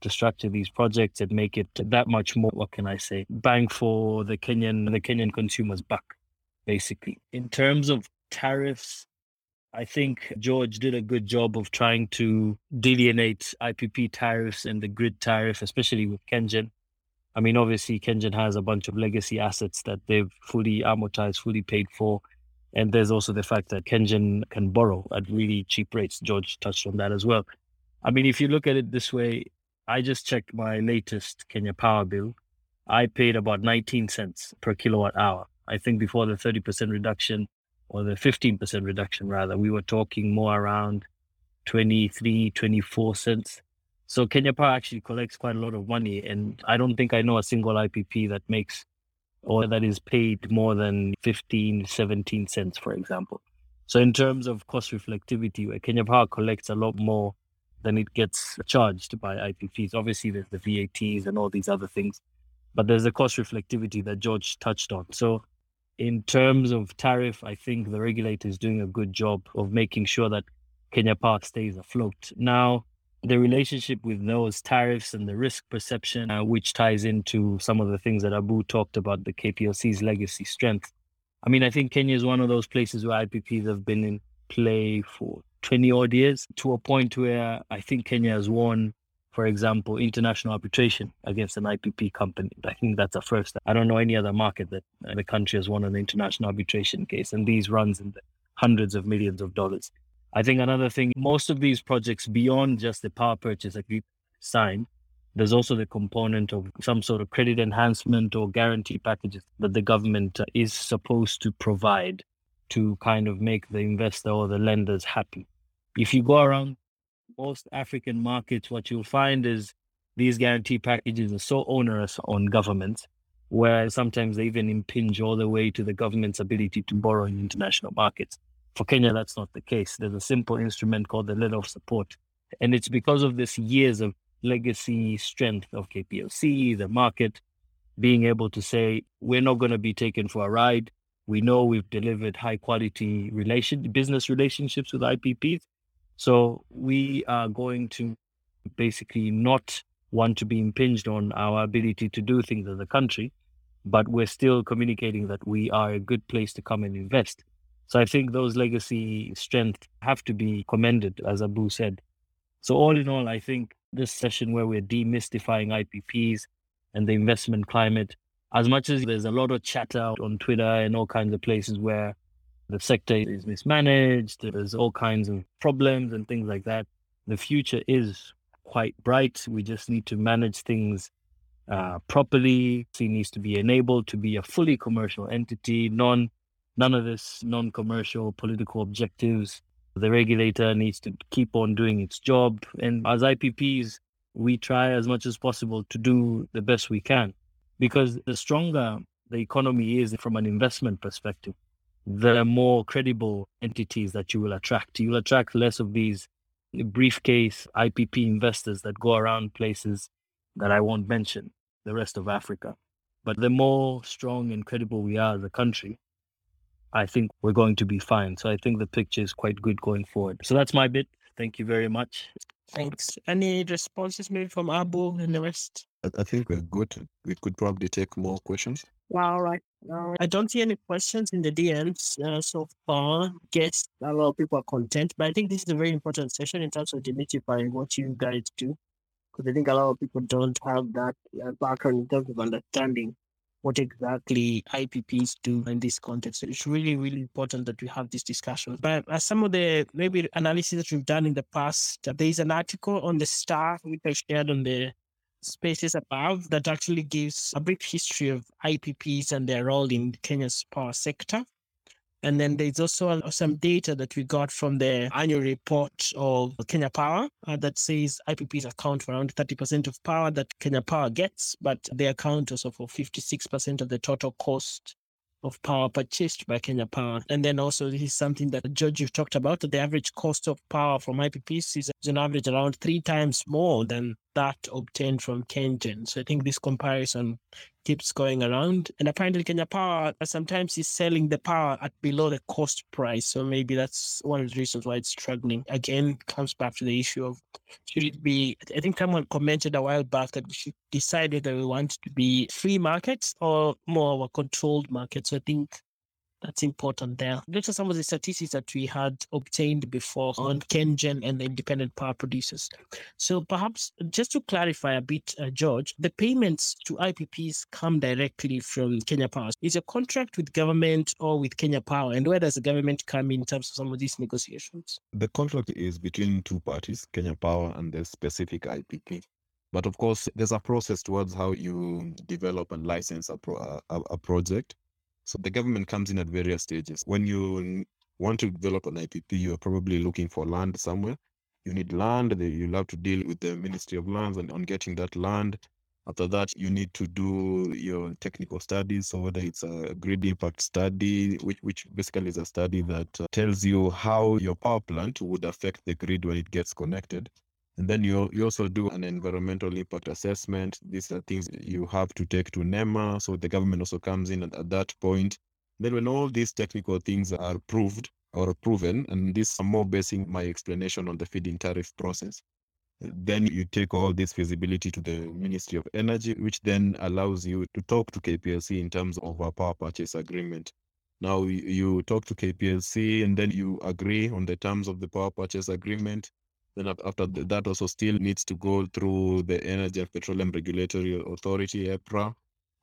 to structure these projects and make it that much more. What can I say? Bang for the Kenyan the Kenyan consumers buck, basically. In terms of tariffs, I think George did a good job of trying to delineate IPP tariffs and the grid tariff, especially with KenGen. I mean, obviously, KenGen has a bunch of legacy assets that they've fully amortized, fully paid for. And there's also the fact that KenGen can borrow at really cheap rates. George touched on that as well. I mean, if you look at it this way, I just checked my latest Kenya power bill. I paid about 19 cents per kilowatt hour. I think before the 30% reduction or the 15% reduction, rather, we were talking more around 23, 24 cents. So Kenya Power actually collects quite a lot of money, and I don't think I know a single IPP that makes or that is paid more than 15, 17 cents, for example. So in terms of cost reflectivity, where Kenya Power collects a lot more than it gets charged by IPPs. Obviously, there's the VATs and all these other things, but there's the cost reflectivity that George touched on. So in terms of tariff, I think the regulator is doing a good job of making sure that Kenya Power stays afloat. Now, the relationship with those tariffs and the risk perception, uh, which ties into some of the things that Abu talked about, the KPLC's legacy strength. I mean, I think Kenya is one of those places where IPPs have been in play for 20 odd years to a point where I think Kenya has won, for example, international arbitration against an IPP company. I think that's a first. I don't know any other market that uh, the country has won an international arbitration case, and these runs in the hundreds of millions of dollars. I think another thing, most of these projects, beyond just the power purchase agreement signed, there's also the component of some sort of credit enhancement or guarantee packages that the government uh, is supposed to provide to kind of make the investor or the lenders happy. If you go around most African markets, what you'll find is these guarantee packages are so onerous on governments, where sometimes they even impinge all the way to the government's ability to borrow in international markets. For Kenya, that's not the case. There's a simple instrument called the letter of support. And it's because of this years of legacy strength of KPLC, the market, being able to say, we're not going to be taken for a ride. We know we've delivered high quality relation business relationships with IPPs. So we are going to basically not want to be impinged on our ability to do things as a country, but we're still communicating that we are a good place to come and invest. So I think those legacy strengths have to be commended, as Abu said. So all in all, I think this session where we're demystifying IPPs and the investment climate, as much as there's a lot of chatter on Twitter and all kinds of places where the sector is mismanaged, there's all kinds of problems and things like that. The future is quite bright. We just need to manage things uh, properly. It needs to be enabled to be a fully commercial entity, non none of this non-commercial political objectives. The regulator needs to keep on doing its job. And as IPPs, we try as much as possible to do the best we can because the stronger the economy is from an investment perspective, the more credible entities that you will attract. You will attract less of these briefcase IPP investors that go around places that I won't mention, the rest of Africa. But the more strong and credible we are as a country, I think we're going to be fine. So I think the picture is quite good going forward. So that's my bit. Thank you very much. Thanks. Any responses maybe from Abu and the rest? I, I think we're good. We could probably take more questions. All right. All right. I don't see any questions in the DMs uh, so far. Guess a lot of people are content, but I think this is a very important session in terms of demystifying what you guys do. Because I think a lot of people don't have that uh, background in terms of understanding what exactly IPPs do in this context. So it's really, really important that we have this discussion. But as some of the maybe analysis that we've done in the past, there is an article on the Star which I shared on the spaces above that actually gives a brief history of IPPs and their role in Kenya's power sector. And then there's also some data that we got from the annual report of Kenya Power uh, that says IPPs account for around 30% of power that Kenya Power gets, but they account also for 56% of the total cost of power purchased by Kenya Power. And then also this is something that George you've talked about, the average cost of power from IPPs is an average around three times more than that obtained from KenGen. So I think this comparison keeps going around. And apparently, Kenya Power uh, sometimes is selling the power at below the cost price. So maybe that's one of the reasons why it's struggling. Again, comes back to the issue of should it be? I think someone commented a while back that we should decide whether we want to be free markets or more of a controlled market. So I think that's important there. Those are some of the statistics that we had obtained before on KenGen and the independent power producers. So perhaps just to clarify a bit, uh, George, the payments to IPPs come directly from Kenya Power. Is a contract with government or with Kenya Power? And where does the government come in terms of some of these negotiations? The contract is between two parties, Kenya Power and the specific IPP. But of course, there's a process towards how you develop and license a, pro- a, a project. So the government comes in at various stages. When you want to develop an IPP, you are probably looking for land somewhere. You need land, you'll have to deal with the Ministry of Lands and on getting that land. After that, you need to do your technical studies. So whether it's a grid impact study, which, which basically is a study that uh, tells you how your power plant would affect the grid when it gets connected. And then you, you also do an environmental impact assessment. These are things you have to take to NEMA. So the government also comes in at, at that point. Then when all these technical things are proved or proven, and this I'm more basing my explanation on the feed-in tariff process, then you take all this feasibility to the Ministry of Energy, which then allows you to talk to KPLC in terms of a power purchase agreement. Now you talk to KPLC and then you agree on the terms of the power purchase agreement. Then after that also still needs to go through the Energy and Petroleum Regulatory Authority, EPRA.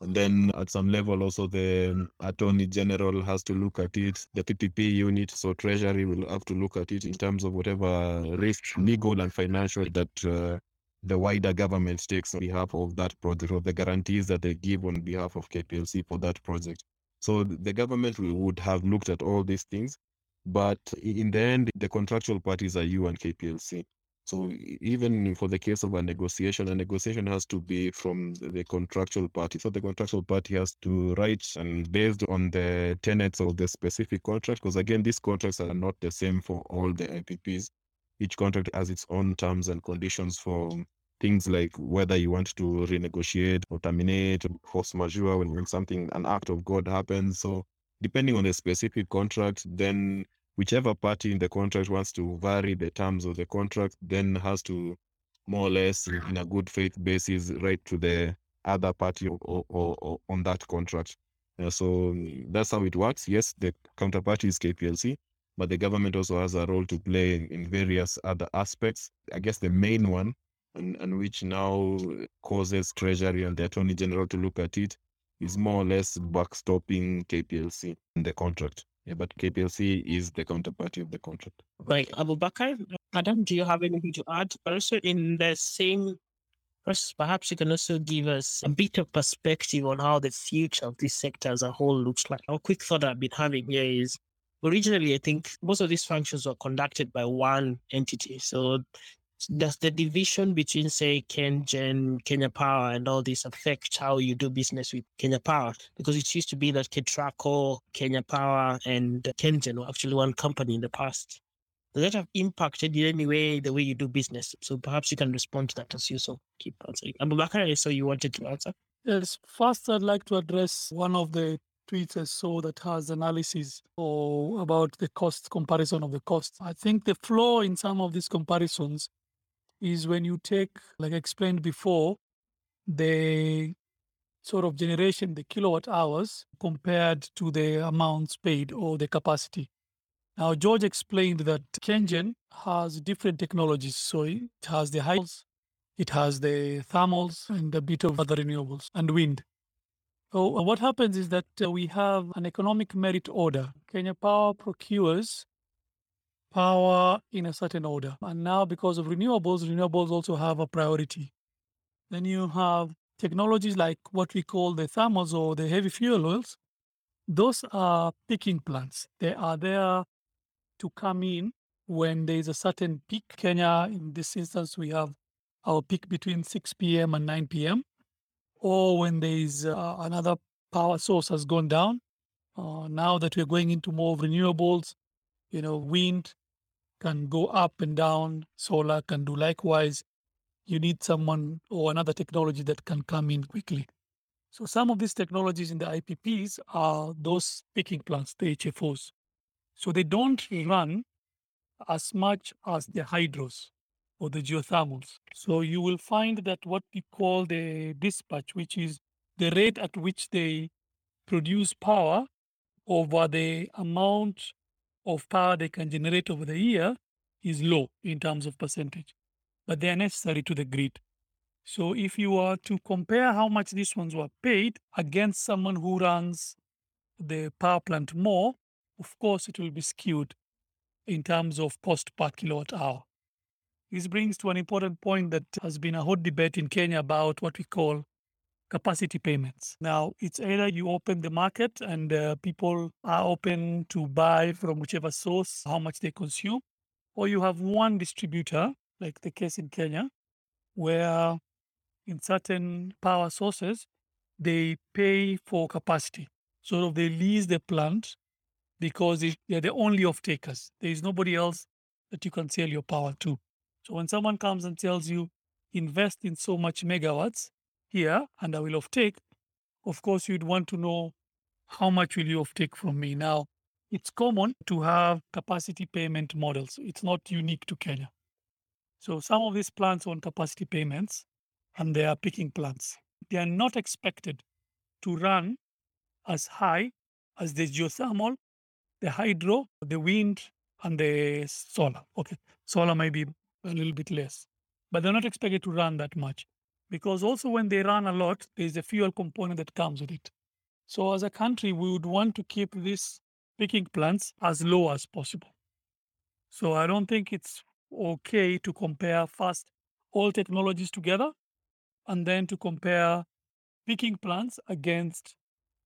And then at some level also the Attorney General has to look at it, the PPP unit, so Treasury will have to look at it in terms of whatever risk, legal and financial that uh, the wider government takes on behalf of that project or the guarantees that they give on behalf of KPLC for that project. So the government would have looked at all these things, but in the end, the contractual parties are you and KPLC. So even for the case of a negotiation, a negotiation has to be from the the contractual party. So the contractual party has to write and based on the tenets of the specific contract, because again, these contracts are not the same for all the IPPs. Each contract has its own terms and conditions for things like whether you want to renegotiate or terminate, or force majeure when, when something, an act of God happens. So depending on the specific contract, then whichever party in the contract wants to vary the terms of the contract then has to more or less in a good faith basis write to the other party or, or, or, or on that contract. Uh, so mm, that's how it works. Yes the counterparty is kplc but the government also has a role to play in, in various other aspects. I guess the main one and, and which now causes treasury and the attorney general to look at it is more or less backstopping kplc in the contract yeah, but KPLC is the counterparty of the contract. Right, Abubakar. Adam, do you have anything to add? Also in the same process, perhaps you can also give us a bit of perspective on how the future of this sector as a whole looks like. A quick thought I've been having here is originally, I think most of these functions were conducted by one entity. So, does the division between, say, KenGen, Kenya Power, and all this affect how you do business with Kenya Power? Because it used to be that Ketraco, Kenya Power, and KenGen were actually one company in the past. Does that have impacted in any way the way you do business? So perhaps you can respond to that as you so keep answering. Abubakar, I saw you wanted to answer. Yes, first I'd like to address one of the tweets I saw that has analysis or about the cost comparison of the cost. I think the flaw in some of these comparisons is when you take, like I explained before, the sort of generation, the kilowatt hours compared to the amounts paid or the capacity. Now, George explained that KenGen has different technologies. So it has the hydros, it has the thermals, and a bit of other renewables and wind. So what happens is that uh, we have an economic merit order. Kenya Power procures power in a certain order. And now because of renewables, renewables also have a priority. Then you have technologies like what we call the thermals or the heavy fuel oils. Those are peaking plants. They are there to come in when there is a certain peak. Kenya, in this instance, we have our peak between 6 p.m. and 9 p.m. Or when there is uh, another power source has gone down. Uh, now that we're going into more renewables, you know, wind can go up and down, solar can do likewise. You need someone or another technology that can come in quickly. So some of these technologies in the IPPs are those peaking plants, the HFOs. So they don't run as much as the hydros or the geothermals. So you will find that what we call the dispatch, which is the rate at which they produce power over the amount of power they can generate over the year, is low in terms of percentage, but they are necessary to the grid. So if you are to compare how much these ones were paid against someone who runs the power plant more, of course it will be skewed in terms of cost per kilowatt hour. This brings to an important point that has been a hot debate in Kenya about what we call capacity payments. Now, it's either you open the market and uh, people are open to buy from whichever source how much they consume, or you have one distributor, like the case in Kenya, where in certain power sources, they pay for capacity. Sort of they lease the plant because they're the only off takers. There is nobody else that you can sell your power to. So when someone comes and tells you, invest in so much megawatts here and I will off take, of course you'd want to know how much will you off take from me. Now, it's common to have capacity payment models. It's not unique to Kenya. So some of these plants on capacity payments and they are peaking plants. They are not expected to run as high as the geothermal, the hydro, the wind, and the solar. Okay, solar may be a little bit less, but they're not expected to run that much because also when they run a lot, there's a fuel component that comes with it. So as a country, we would want to keep these peaking plants as low as possible. So I don't think it's okay to compare first all technologies together and then to compare peaking plants against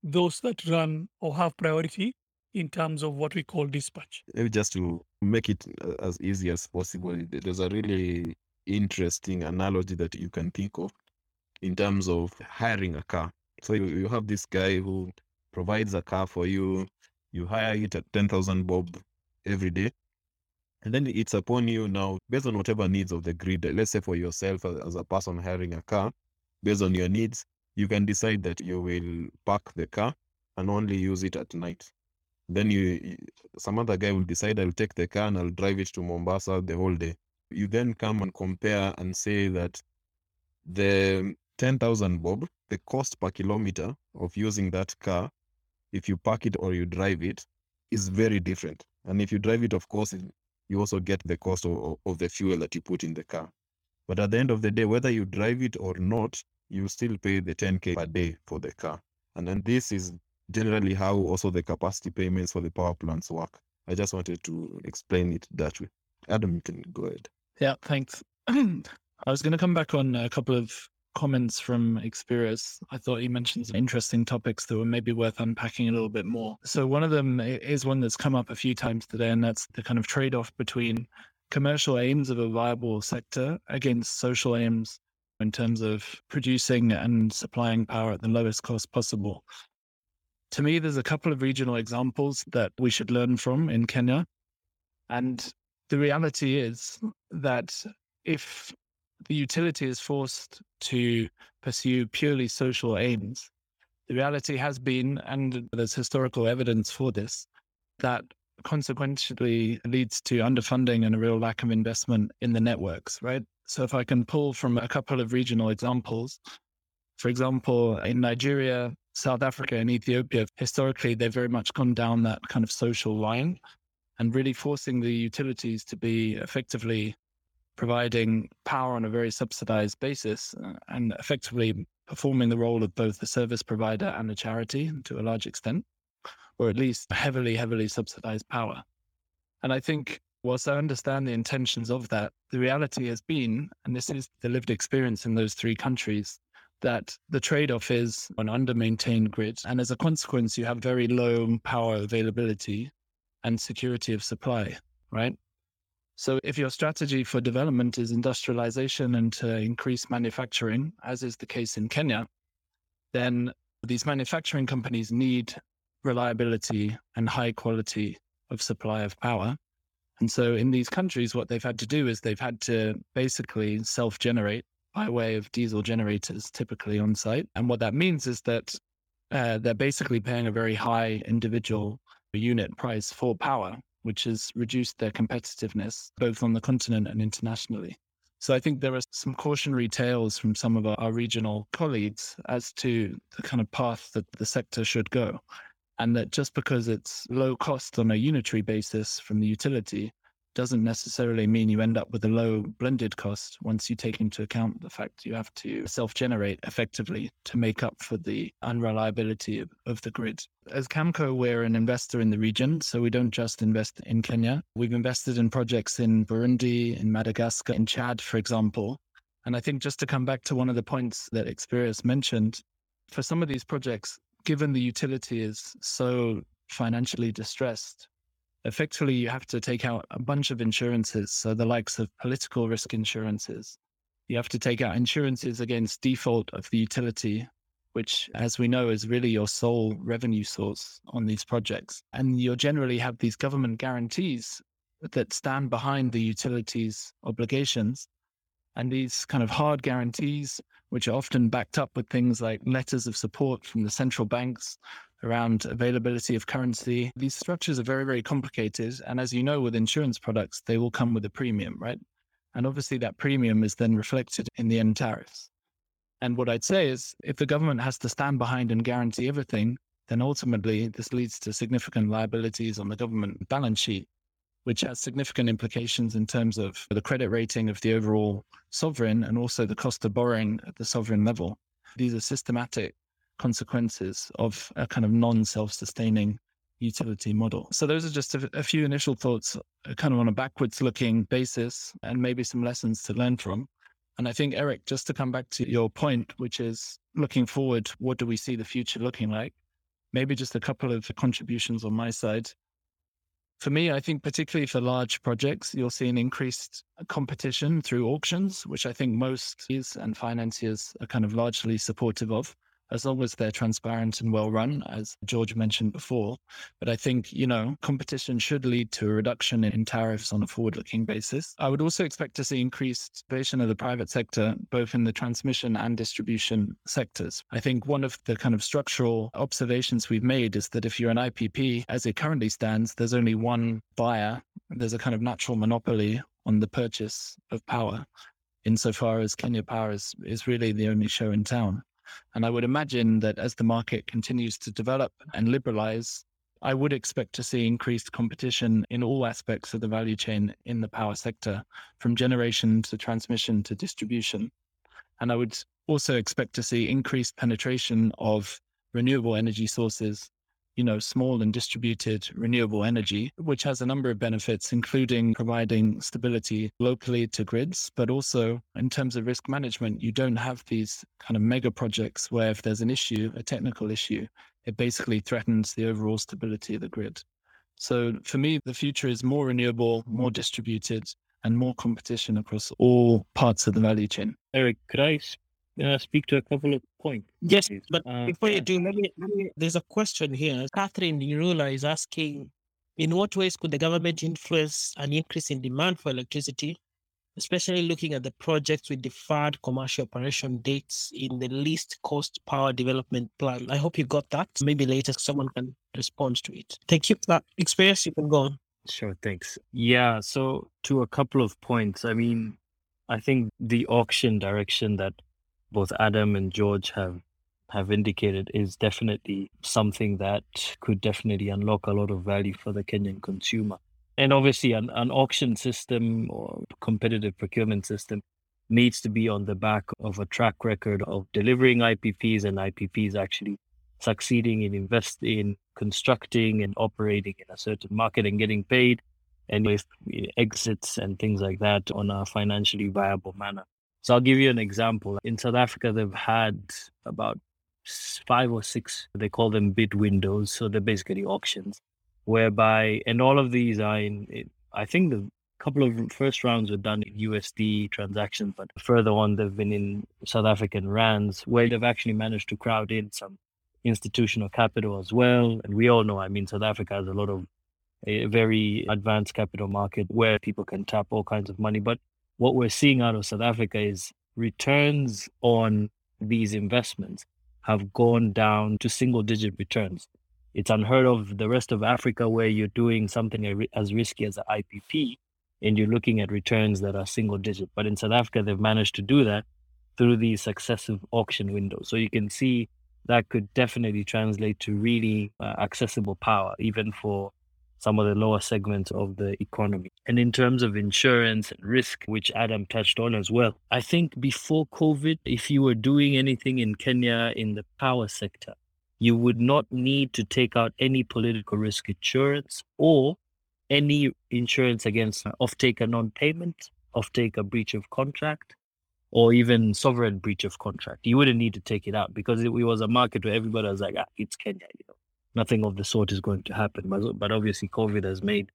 those that run or have priority in terms of what we call dispatch. Maybe just to make it uh, as easy as possible, there's a really interesting analogy that you can think of in terms of hiring a car. So you, you have this guy who provides a car for you, you hire it at 10,000 bob every day. And then it's upon you now, based on whatever needs of the grid, let's say for yourself as, as a person hiring a car, based on your needs, you can decide that you will park the car and only use it at night. Then you, you- some other guy will decide I'll take the car and I'll drive it to Mombasa the whole day. You then come and compare and say that the 10,000 bob, the cost per kilometer of using that car, if you park it or you drive it, is very different. And if you drive it, of course, you also get the cost of, of the fuel that you put in the car. But at the end of the day, whether you drive it or not, you still pay the 10k per day for the car. And then this is generally how also the capacity payments for the power plants work. I just wanted to explain it that way. Adam, can go ahead. Yeah, thanks. I was going to come back on a couple of comments from Experience. I thought you mentioned some interesting topics that were maybe worth unpacking a little bit more. So, one of them is one that's come up a few times today, and that's the kind of trade off between commercial aims of a viable sector against social aims in terms of producing and supplying power at the lowest cost possible. To me, there's a couple of regional examples that we should learn from in Kenya. And the reality is that if the utility is forced to pursue purely social aims, the reality has been, and there's historical evidence for this, that consequently leads to underfunding and a real lack of investment in the networks, right? So if I can pull from a couple of regional examples, for example, in Nigeria, South Africa, and Ethiopia, historically, they've very much gone down that kind of social line and really forcing the utilities to be effectively providing power on a very subsidized basis uh, and effectively performing the role of both the service provider and the charity to a large extent, or at least heavily, heavily subsidized power. And I think, whilst I understand the intentions of that, the reality has been, and this is the lived experience in those three countries, that the trade off is an under maintained grid. And as a consequence, you have very low power availability and security of supply, right? So if your strategy for development is industrialization and to increase manufacturing, as is the case in Kenya, then these manufacturing companies need reliability and high quality of supply of power. And so in these countries, what they've had to do is they've had to basically self generate by way of diesel generators, typically on site. And what that means is that uh, they're basically paying a very high individual unit price for power, which has reduced their competitiveness both on the continent and internationally. So I think there are some cautionary tales from some of our, our regional colleagues as to the kind of path that the sector should go. And that just because it's low cost on a unitary basis from the utility doesn't necessarily mean you end up with a low blended cost once you take into account the fact you have to self generate effectively to make up for the unreliability of, of the grid. As Camco, we're an investor in the region, so we don't just invest in Kenya. We've invested in projects in Burundi, in Madagascar, in Chad, for example. And I think just to come back to one of the points that Experience mentioned, for some of these projects, given the utility is so financially distressed, effectively you have to take out a bunch of insurances. So the likes of political risk insurances. You have to take out insurances against default of the utility, which, as we know, is really your sole revenue source on these projects. And you'll generally have these government guarantees that stand behind the utilities obligations. And these kind of hard guarantees, which are often backed up with things like letters of support from the central banks around availability of currency. These structures are very, very complicated. And as you know, with insurance products, they will come with a premium, right? And obviously, that premium is then reflected in the end tariffs. And what I'd say is if the government has to stand behind and guarantee everything, then ultimately this leads to significant liabilities on the government balance sheet, which has significant implications in terms of the credit rating of the overall sovereign and also the cost of borrowing at the sovereign level. These are systematic consequences of a kind of non self sustaining utility model. So, those are just a, a, few initial thoughts, uh, kind of on a backwards looking basis, and maybe some lessons to learn from. And I think, Eric, just to come back to your point, which is looking forward, what do we see the future looking like? Maybe just a couple of contributions on my side. For me, I think particularly for large projects, you'll see an increased competition through auctions, which I think most and financiers are kind of largely supportive of as long as they're transparent and well run, as George mentioned before. But I think, you know, competition should lead to a reduction in tariffs on a forward looking basis. I would also expect to see increased participation of the private sector, both in the transmission and distribution sectors. I think one of the kind of structural observations we've made is that if you're an IPP, as it currently stands, there's only one buyer. There's a kind of natural monopoly on the purchase of power insofar as Kenya Power is, is really the only show in town. And I would imagine that as the market continues to develop and liberalize, I would expect to see increased competition in all aspects of the value chain in the power sector, from generation to transmission to distribution. And I would also expect to see increased penetration of renewable energy sources you know, small and distributed renewable energy, which has a number of benefits, including providing stability locally to grids, but also in terms of risk management, you don't have these kind of mega projects where if there's an issue, a technical issue, it basically threatens the overall stability of the grid. So for me, the future is more renewable, more distributed, and more competition across all parts of the value chain. Eric, could I uh, speak to a couple of points. Yes, but uh, before you do, let me, let me, there's a question here. Catherine Nirula is asking, in what ways could the government influence an increase in demand for electricity, especially looking at the projects with deferred commercial operation dates in the least cost power development plan? I hope you got that. Maybe later someone can respond to it. Thank you for that experience. You can go on. Sure, thanks. Yeah, so to a couple of points. I mean, I think the auction direction that both Adam and George have have indicated is definitely something that could definitely unlock a lot of value for the Kenyan consumer. And obviously, an, an auction system or competitive procurement system needs to be on the back of a track record of delivering IPPs and IPPs actually succeeding in investing, in constructing and operating in a certain market and getting paid, and with eh, exits and things like that on a financially viable manner. So I'll give you an example. In South Africa, they've had about five or six, they call them bid windows. So they're basically auctions, whereby, and all of these are in, I think the couple of first rounds were done in USD transactions, but further on, they've been in South African rands, where they've actually managed to crowd in some institutional capital as well. And we all know, I mean, South Africa has a lot of a very advanced capital market where people can tap all kinds of money. But what we're seeing out of South Africa is returns on these investments have gone down to single digit returns. It's unheard of the rest of Africa where you're doing something as risky as an IPP and you're looking at returns that are single digit. But in South Africa, they've managed to do that through these successive auction windows. So you can see that could definitely translate to really uh, accessible power, even for some of the lower segments of the economy. And in terms of insurance and risk, which Adam touched on as well, I think before COVID, if you were doing anything in Kenya in the power sector, you would not need to take out any political risk insurance or any insurance against off-taker non-payment, off-taker breach of contract, or even sovereign breach of contract. You wouldn't need to take it out because it, it was a market where everybody was like, ah, it's Kenya, you know nothing of the sort is going to happen. But, but obviously, COVID has made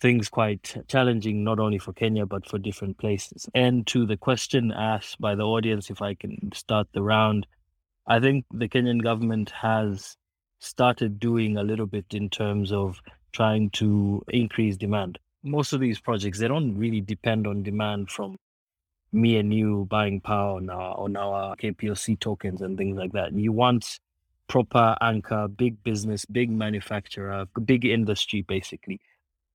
things quite challenging, not only for Kenya, but for different places. And to the question asked by the audience, if I can start the round, I think the Kenyan government has started doing a little bit in terms of trying to increase demand. Most of these projects, they don't really depend on demand from me and you buying power on our, on our KPLC tokens and things like that. You want proper anchor, big business, big manufacturer, big industry, basically.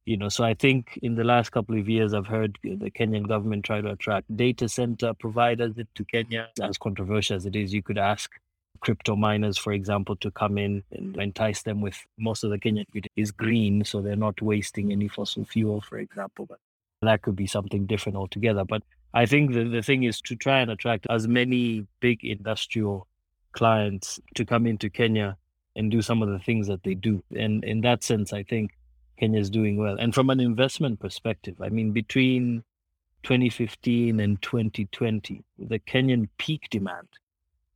You know, so I think in the last couple of years, I've heard the Kenyan government try to attract data center providers to Kenya. As controversial as it is, you could ask crypto miners, for example, to come in and entice them with most of the Kenyan grid is green, so they're not wasting any fossil fuel, for example. But that could be something different altogether. But I think the, the thing is to try and attract as many big industrial clients to come into Kenya and do some of the things that they do. And in that sense, I think Kenya is doing well. And from an investment perspective, I mean, between 2015 and 2020, the Kenyan peak demand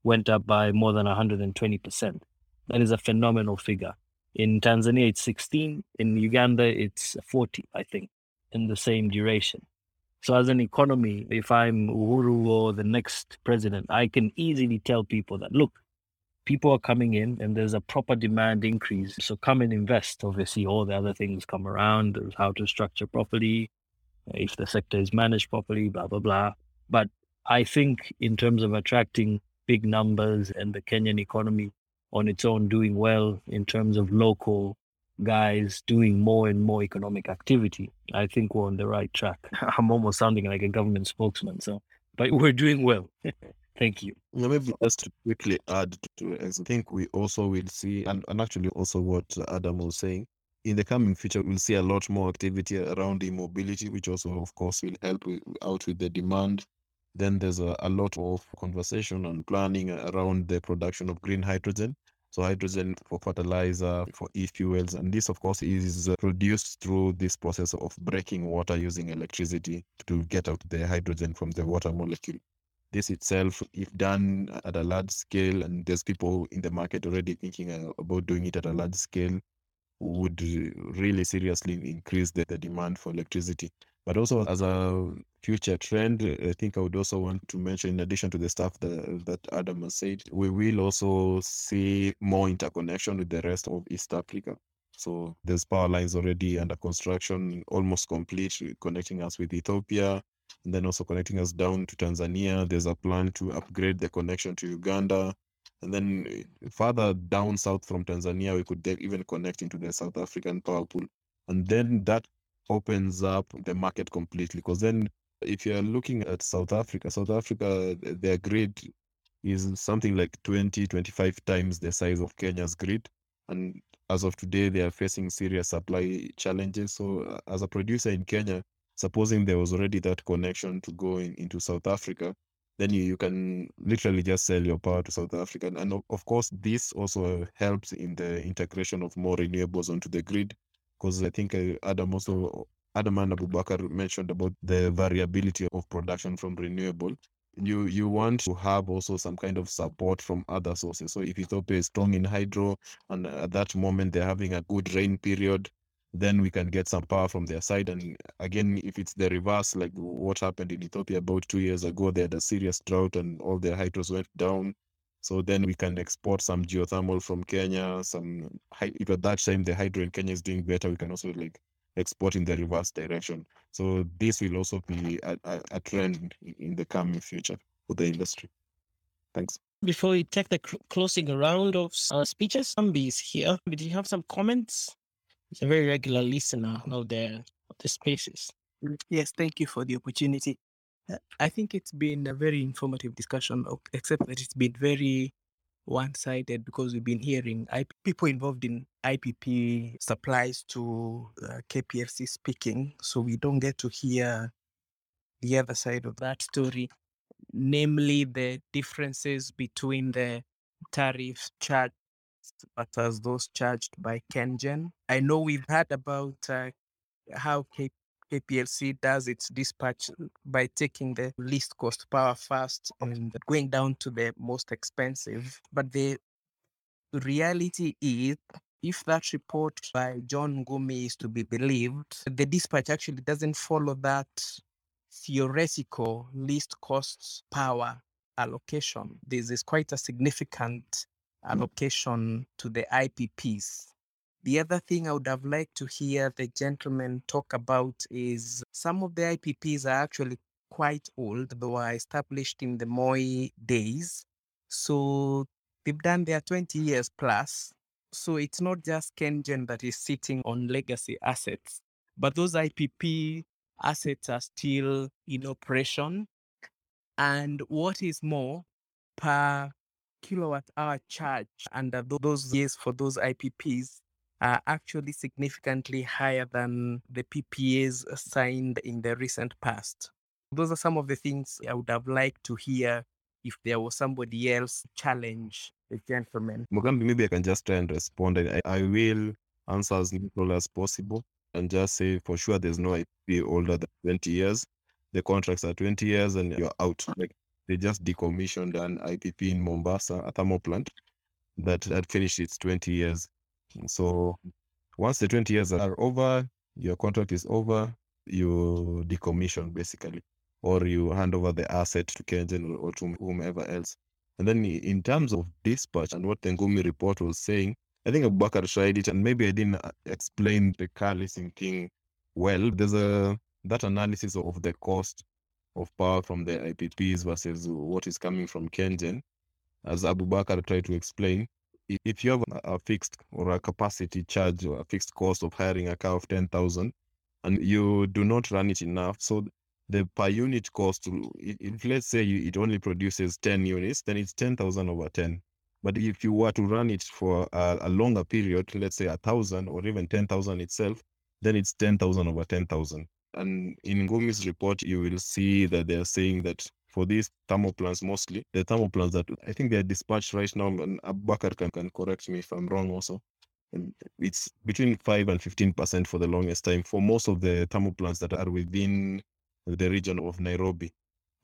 went up by more than 120%. That is a phenomenal figure. In Tanzania, it's 16. In Uganda, it's 40, I think, in the same duration. So, as an economy, if I'm Uhuru or the next president, I can easily tell people that look, people are coming in and there's a proper demand increase. So, come and invest. Obviously, all the other things come around there's how to structure properly, uh, if the sector is managed properly, blah, blah, blah. But I think, in terms of attracting big numbers and the Kenyan economy on its own doing well in terms of local guys doing more and more economic activity, I think we're on the right track. I'm almost sounding like a government spokesman, so but we're doing well. Thank you. Maybe just to quickly add to it, I think we also will see, and, and actually also what Adam was saying, in the coming future, we'll see a lot more activity around e-mobility, which also, of course, will help out with the demand. Then there's a, a lot of conversation and planning around the production of green hydrogen. So hydrogen for fertilizer, for e-fuels, and this, of course, is produced through this process of breaking water using electricity to get out the hydrogen from the water molecule. This itself, if done at a large scale, and there's people in the market already thinking about doing it at a large scale, would really seriously increase the, the demand for electricity. But also as a future trend, I think I would also want to mention, in addition to the stuff that, that Adam has said, we will also see more interconnection with the rest of East Africa. So there's power lines already under construction, almost complete, connecting us with Ethiopia, and then also connecting us down to Tanzania. There's a plan to upgrade the connection to Uganda. And then uh, further down south from Tanzania, we could even connect into the South African power pool. And then that opens up the market completely. Because then, if you're looking at South Africa, South Africa, their grid is something like 20, 25 times the size of Kenya's grid. And as of today, they are facing serious supply challenges. So, uh, as a producer in Kenya, supposing there was already that connection to going into South Africa, then you, you can literally just sell your power to South Africa. And of, of course, this also helps in the integration of more renewables onto the grid. Because I think uh, Adam also, Adam and Abubakar mentioned about the variability of production from renewable. You you want to have also some kind of support from other sources. So if Ethiopia is strong in hydro, and at that moment they're having a good rain period, then we can get some power from their side. And again, if it's the reverse, like what happened in Ethiopia about two years ago, they had a serious drought and all their hydros went down. So then we can export some geothermal from Kenya. Some if at that time the hydro in Kenya is doing better, we can also like export in the reverse direction. So this will also be a, a, a trend in the coming future for the industry. Thanks. Before we take the cl- closing round of uh, speeches, Ambi is here. Did you have some comments? He's a very regular listener out there of the spaces. Yes, thank you for the opportunity. Uh, I think it's been a very informative discussion, except that it's been very one sided because we've been hearing IP, people involved in IPP supplies to uh, KPLC speaking. So we don't get to hear the other side of that story, namely the differences between the tariffs charged versus those charged by KenGen. I know we've heard about uh, how K- KPLC does its dispatch by taking the least cost power first and going down to the most expensive. But the reality is, if that report by John Ngumi is to be believed, the dispatch actually doesn't follow that theoretical least cost power allocation. This is quite a significant allocation to the IPPs. The other thing I would have liked to hear the gentleman talk about is some of the IPPs are actually quite old. They were established in the Moi days. So they've done their 20 years plus. So it's not just KenGen that is sitting on legacy assets, but those IPP assets are still in operation. And what is more, per kilowatt hour charge under those years for those IPPs are actually significantly higher than the PPAs signed in the recent past. Those are some of the things I would have liked to hear if there was somebody else challenge the gentleman. Mugambi, maybe I can just try and respond. I, I will answer as neutral as possible and just say for sure there's no IP older than 20 years. The contracts are 20 years and you're out. Like they just decommissioned an IPP in Mombasa, a thermal plant. that had finished its 20 years. So once the 20 years are over, your contract is over, you decommission basically, or you hand over the asset to KenGen or, to whomever else. And then in terms of dispatch and what the Ngumi report was saying, I think Abubakar tried it and maybe I didn't uh, explain the car leasing thing well. There's a that analysis of the cost of power from the IPPs versus what is coming from KenGen. As Abubakar tried to explain, if you have a fixed or a capacity charge or a fixed cost of hiring a car of 10,000 and you do not run it enough, so the per unit cost, if let's say it only produces 10 units, then it's 10,000 over 10. But if you were to run it for a, a longer period, let's say a thousand or even 10,000 itself, then it's 10,000 over 10,000. And in Ngumi's report, you will see that they're saying that for these thermal plants mostly, the thermal plants that I think they're dispatched right now, and Abubakar can, can correct me if I'm wrong also. And it's between 5 and 15% for the longest time for most of the thermal plants that are within the region of Nairobi.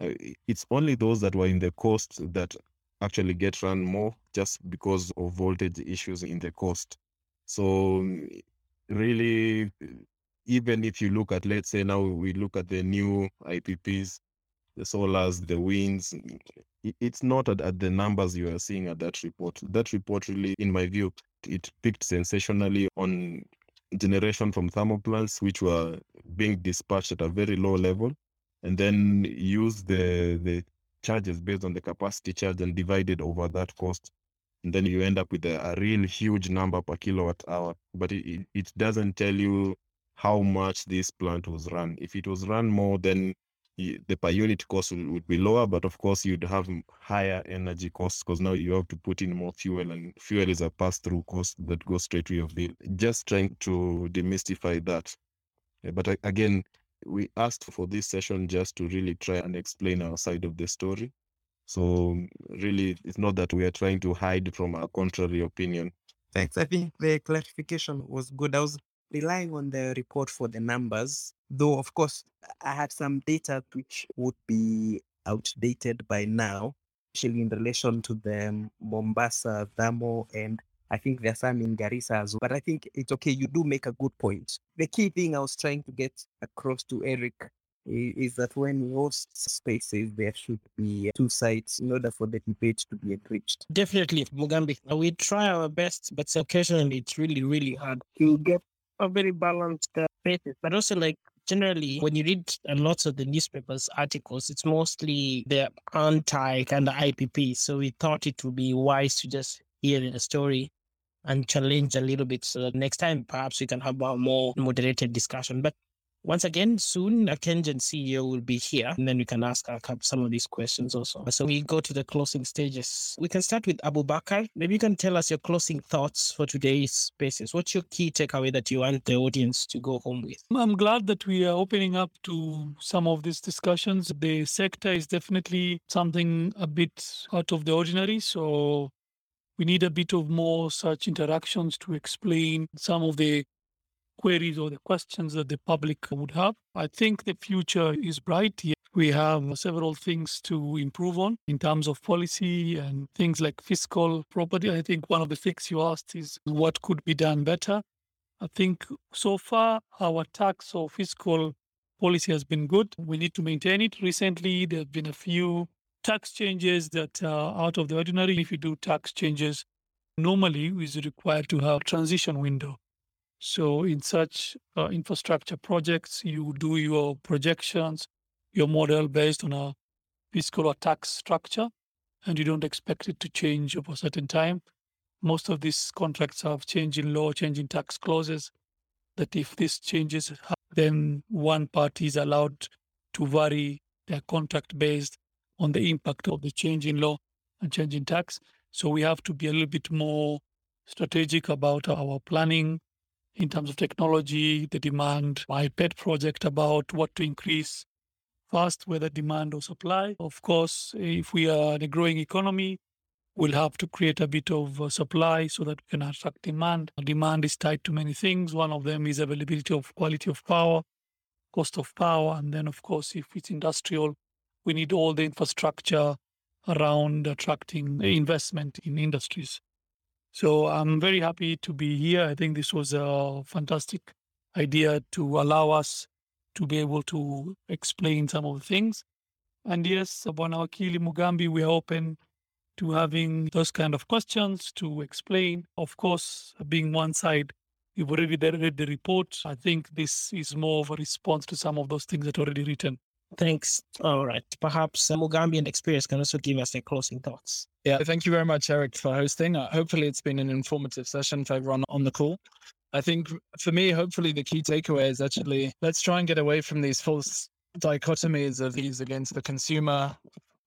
Uh, it's only those that were in the coast that actually get run more just because of voltage issues in the coast. So really, even if you look at, let's say now we look at the new IPPs, the solars, the winds, it's not at, at the numbers you are seeing at that report. That report really, in my view, it picked sensationally on generation from thermal plants, which were being dispatched at a very low level, and then use the the charges based on the capacity charge and divided over that cost. And then you end up with a, a real huge number per kilowatt hour. But it, it doesn't tell you how much this plant was run. If it was run more, then the per unit cost would be lower, but of course you'd have higher energy costs because now you have to put in more fuel, and fuel is a pass-through cost that goes straight to your bill. Just trying to demystify that. Eh, but again, we asked for this session just to really try and explain our side of the story. So mm, really, it's not that we are trying to hide from our contrary opinion. Thanks. I think the clarification was good. I was relying on the report for the numbers, though, of course, I had some data which would be outdated by now, especially in relation to the Mombasa thermal and I think there's some in Garissa as well. But I think it's okay. You do make a good point. The key thing I was trying to get across to Eric is that when we host spaces, there should be two sides in order for the debate to be enriched. Definitely, Mugambi. We try our best, but occasionally it's really, really hard to get a very balanced uh, basis. But also, like generally, when you read a lot of the newspapers articles, it's mostly the anti kind of IPP. So we thought it would be wise to just hear a story and challenge a little bit so that next time perhaps we can have a more moderated discussion. But once again, soon a KenGen CEO will be here and then we can ask uh, some of these questions also. So we go to the closing stages. We can start with Abubakar. Maybe you can tell us your closing thoughts for today's spaces. What's your key takeaway that you want the audience to go home with? I'm glad that we are opening up to some of these discussions. The sector is definitely something a bit out of the ordinary. So we need a bit of more such interactions to explain some of the queries or the questions that the public would have. I think the future is bright. We have several things to improve on in terms of policy and things like fiscal property. I think one of the things you asked is what could be done better. I think so far our tax or fiscal policy has been good. We need to maintain it. Recently, there have been a few tax changes that are out of the ordinary. If you do tax changes, normally is required to have transition window. So in such uh, infrastructure projects, you do your projections, your model based on a fiscal or tax structure, and you don't expect it to change over a certain time. Most of these contracts have change in law, change in tax clauses, that if this changes, then one party is allowed to vary their contract based on the impact of the change in law and change in tax. So we have to be a little bit more strategic about our planning in terms of technology, the demand, my pet project about what to increase first, whether demand or supply. Of course, if we are in a growing economy, we'll have to create a bit of uh, supply so that we can attract demand. Demand is tied to many things. One of them is availability of quality of power, cost of power, and then, of course, if it's industrial, we need all the infrastructure around attracting investment in industries. So I'm very happy to be here. I think this was a fantastic idea to allow us to be able to explain some of the things. And yes, Bwana Wakili Mugambi, we are open to having those kind of questions to explain. Of course, being one side, you've already read the report. I think this is more of a response to some of those things that are already written. Thanks. All right. Perhaps uh, Mugambi and Experience can also give us their closing thoughts. Yeah, thank you very much, Eric, for hosting. Uh, hopefully, it's been an informative session for everyone on the call. I think for me, hopefully, the key takeaway is actually let's try and get away from these false dichotomies of these against the consumer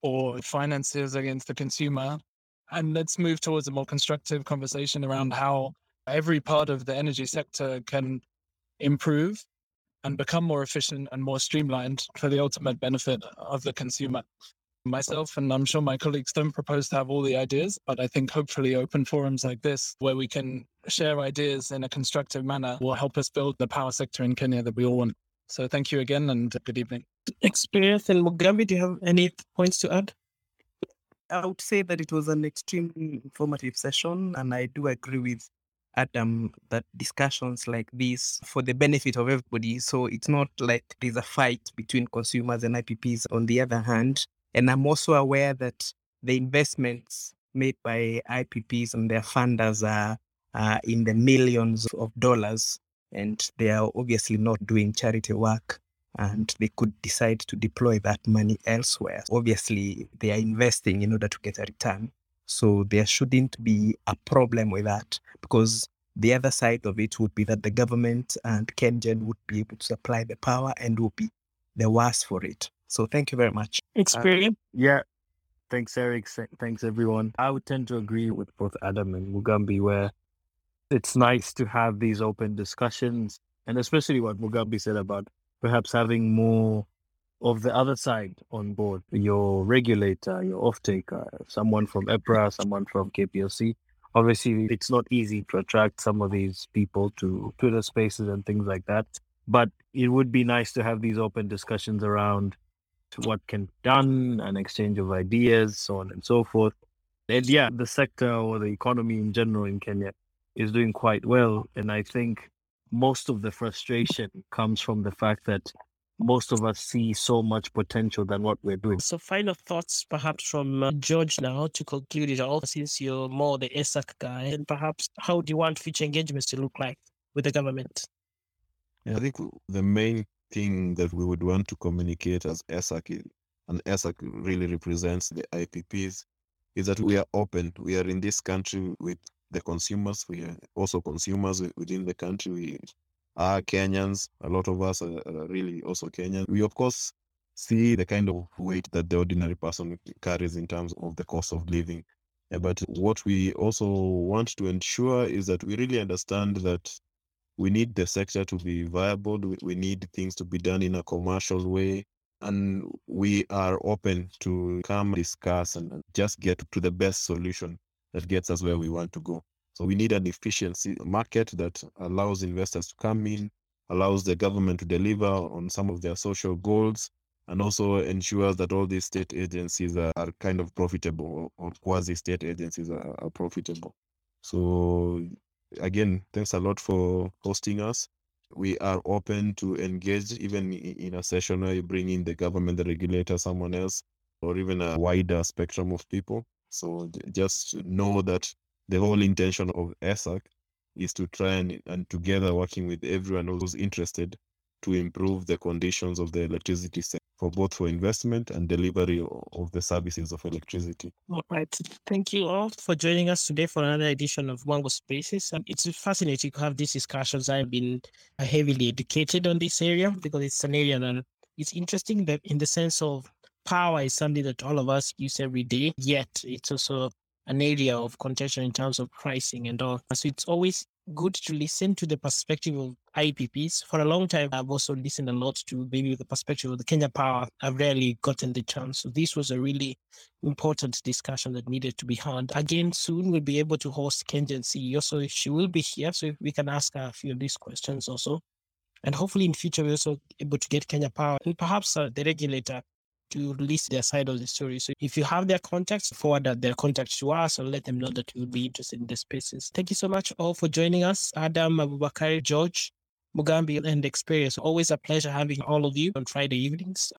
or finances against the consumer. And let's move towards a more constructive conversation around how every part of the energy sector can improve and become more efficient and more streamlined for the ultimate benefit of the consumer. Myself and I'm sure my colleagues don't propose to have all the ideas, but I think hopefully open forums like this, where we can share ideas in a constructive manner, will help us build the power sector in Kenya that we all want. So thank you again and good evening. Experience and Mugambi, do you have any points to add? I would say that it was an extremely informative session, and I do agree with Adam um, that discussions like this for the benefit of everybody. So it's not like there's a fight between consumers and IPPs on the other hand. And I'm also aware that the investments made by IPPs and their funders are, are in the millions of dollars, and they are obviously not doing charity work. And they could decide to deploy that money elsewhere. Obviously, they are investing in order to get a return. So there shouldn't be a problem with that because the other side of it would be that the government and KenGen would be able to supply the power and will be the worse for it. So thank you very much. Experience. Uh, yeah. Thanks, Eric. Thanks, everyone. I would tend to agree with both Adam and Mugambi, where it's nice to have these open discussions, and especially what Mugambi said about perhaps having more of the other side on board your regulator, your off taker, someone from EPRA, someone from KPLC. Obviously, it's not easy to attract some of these people to Twitter spaces and things like that. But it would be nice to have these open discussions around what can be done, an exchange of ideas, so on and so forth. And yeah, the sector or the economy in general in Kenya is doing quite well. And I think most of the frustration comes from the fact that most of us see so much potential than what we're doing. So, final thoughts perhaps from uh, George now to conclude it all, since you're more the ESAK guy, and perhaps how do you want future engagements to look like with the government? Yeah, I think the main thing that we would want to communicate as ESAK, and ESAK really represents the IPPs, is that we are open. We are in this country with the consumers. We are also consumers within the country. We are Kenyans. A lot of us are, really also Kenyan. We, of course, see the kind of weight that the ordinary person carries in terms of the cost of living. Eh, but what we also want to ensure is that we really understand that we need the sector to be viable. We, need things to be done in a commercial way. And we are open to come discuss and just get to the best solution that gets us where we want to go. So we need an efficiency market that allows investors to come in, allows the government to deliver on some of their social goals, and also ensures that all these state agencies are, are kind of profitable or, quasi state agencies are, are profitable. So again, thanks a lot for hosting us. We are open to engage even in a session where you bring in the government, the regulator, someone else, or even a wider spectrum of people. So just know that the whole intention of ESAK is to try and, and together working with everyone who's interested to improve the conditions of the electricity sector for both for investment and delivery of the services of electricity. All right. Thank you all for joining us today for another edition of Mwango Spaces. Um, it's fascinating to have these discussions. I've been heavily educated on this area because it's an area that it's interesting that in the sense of power is something that all of us use every day, yet it's also an area of contention in terms of pricing and all. So it's always good to listen to the perspective of IPPs. For a long time, I've also listened a lot to maybe the perspective of the Kenya Power. I've rarely gotten the chance. So this was a really important discussion that needed to be had. Again, soon we'll be able to host KenGen CEO, so she will be here, so we can ask her a few of these questions also. And hopefully in future we're also able to get Kenya Power and perhaps uh, the regulator to release their side of the story. So if you have their contacts, forward their contacts to us or let them know that you'll be interested in the spaces. Thank you so much all for joining us. Adam, Abubakar, George, Mugambi, and Experience. Always a pleasure having all of you on Friday evenings.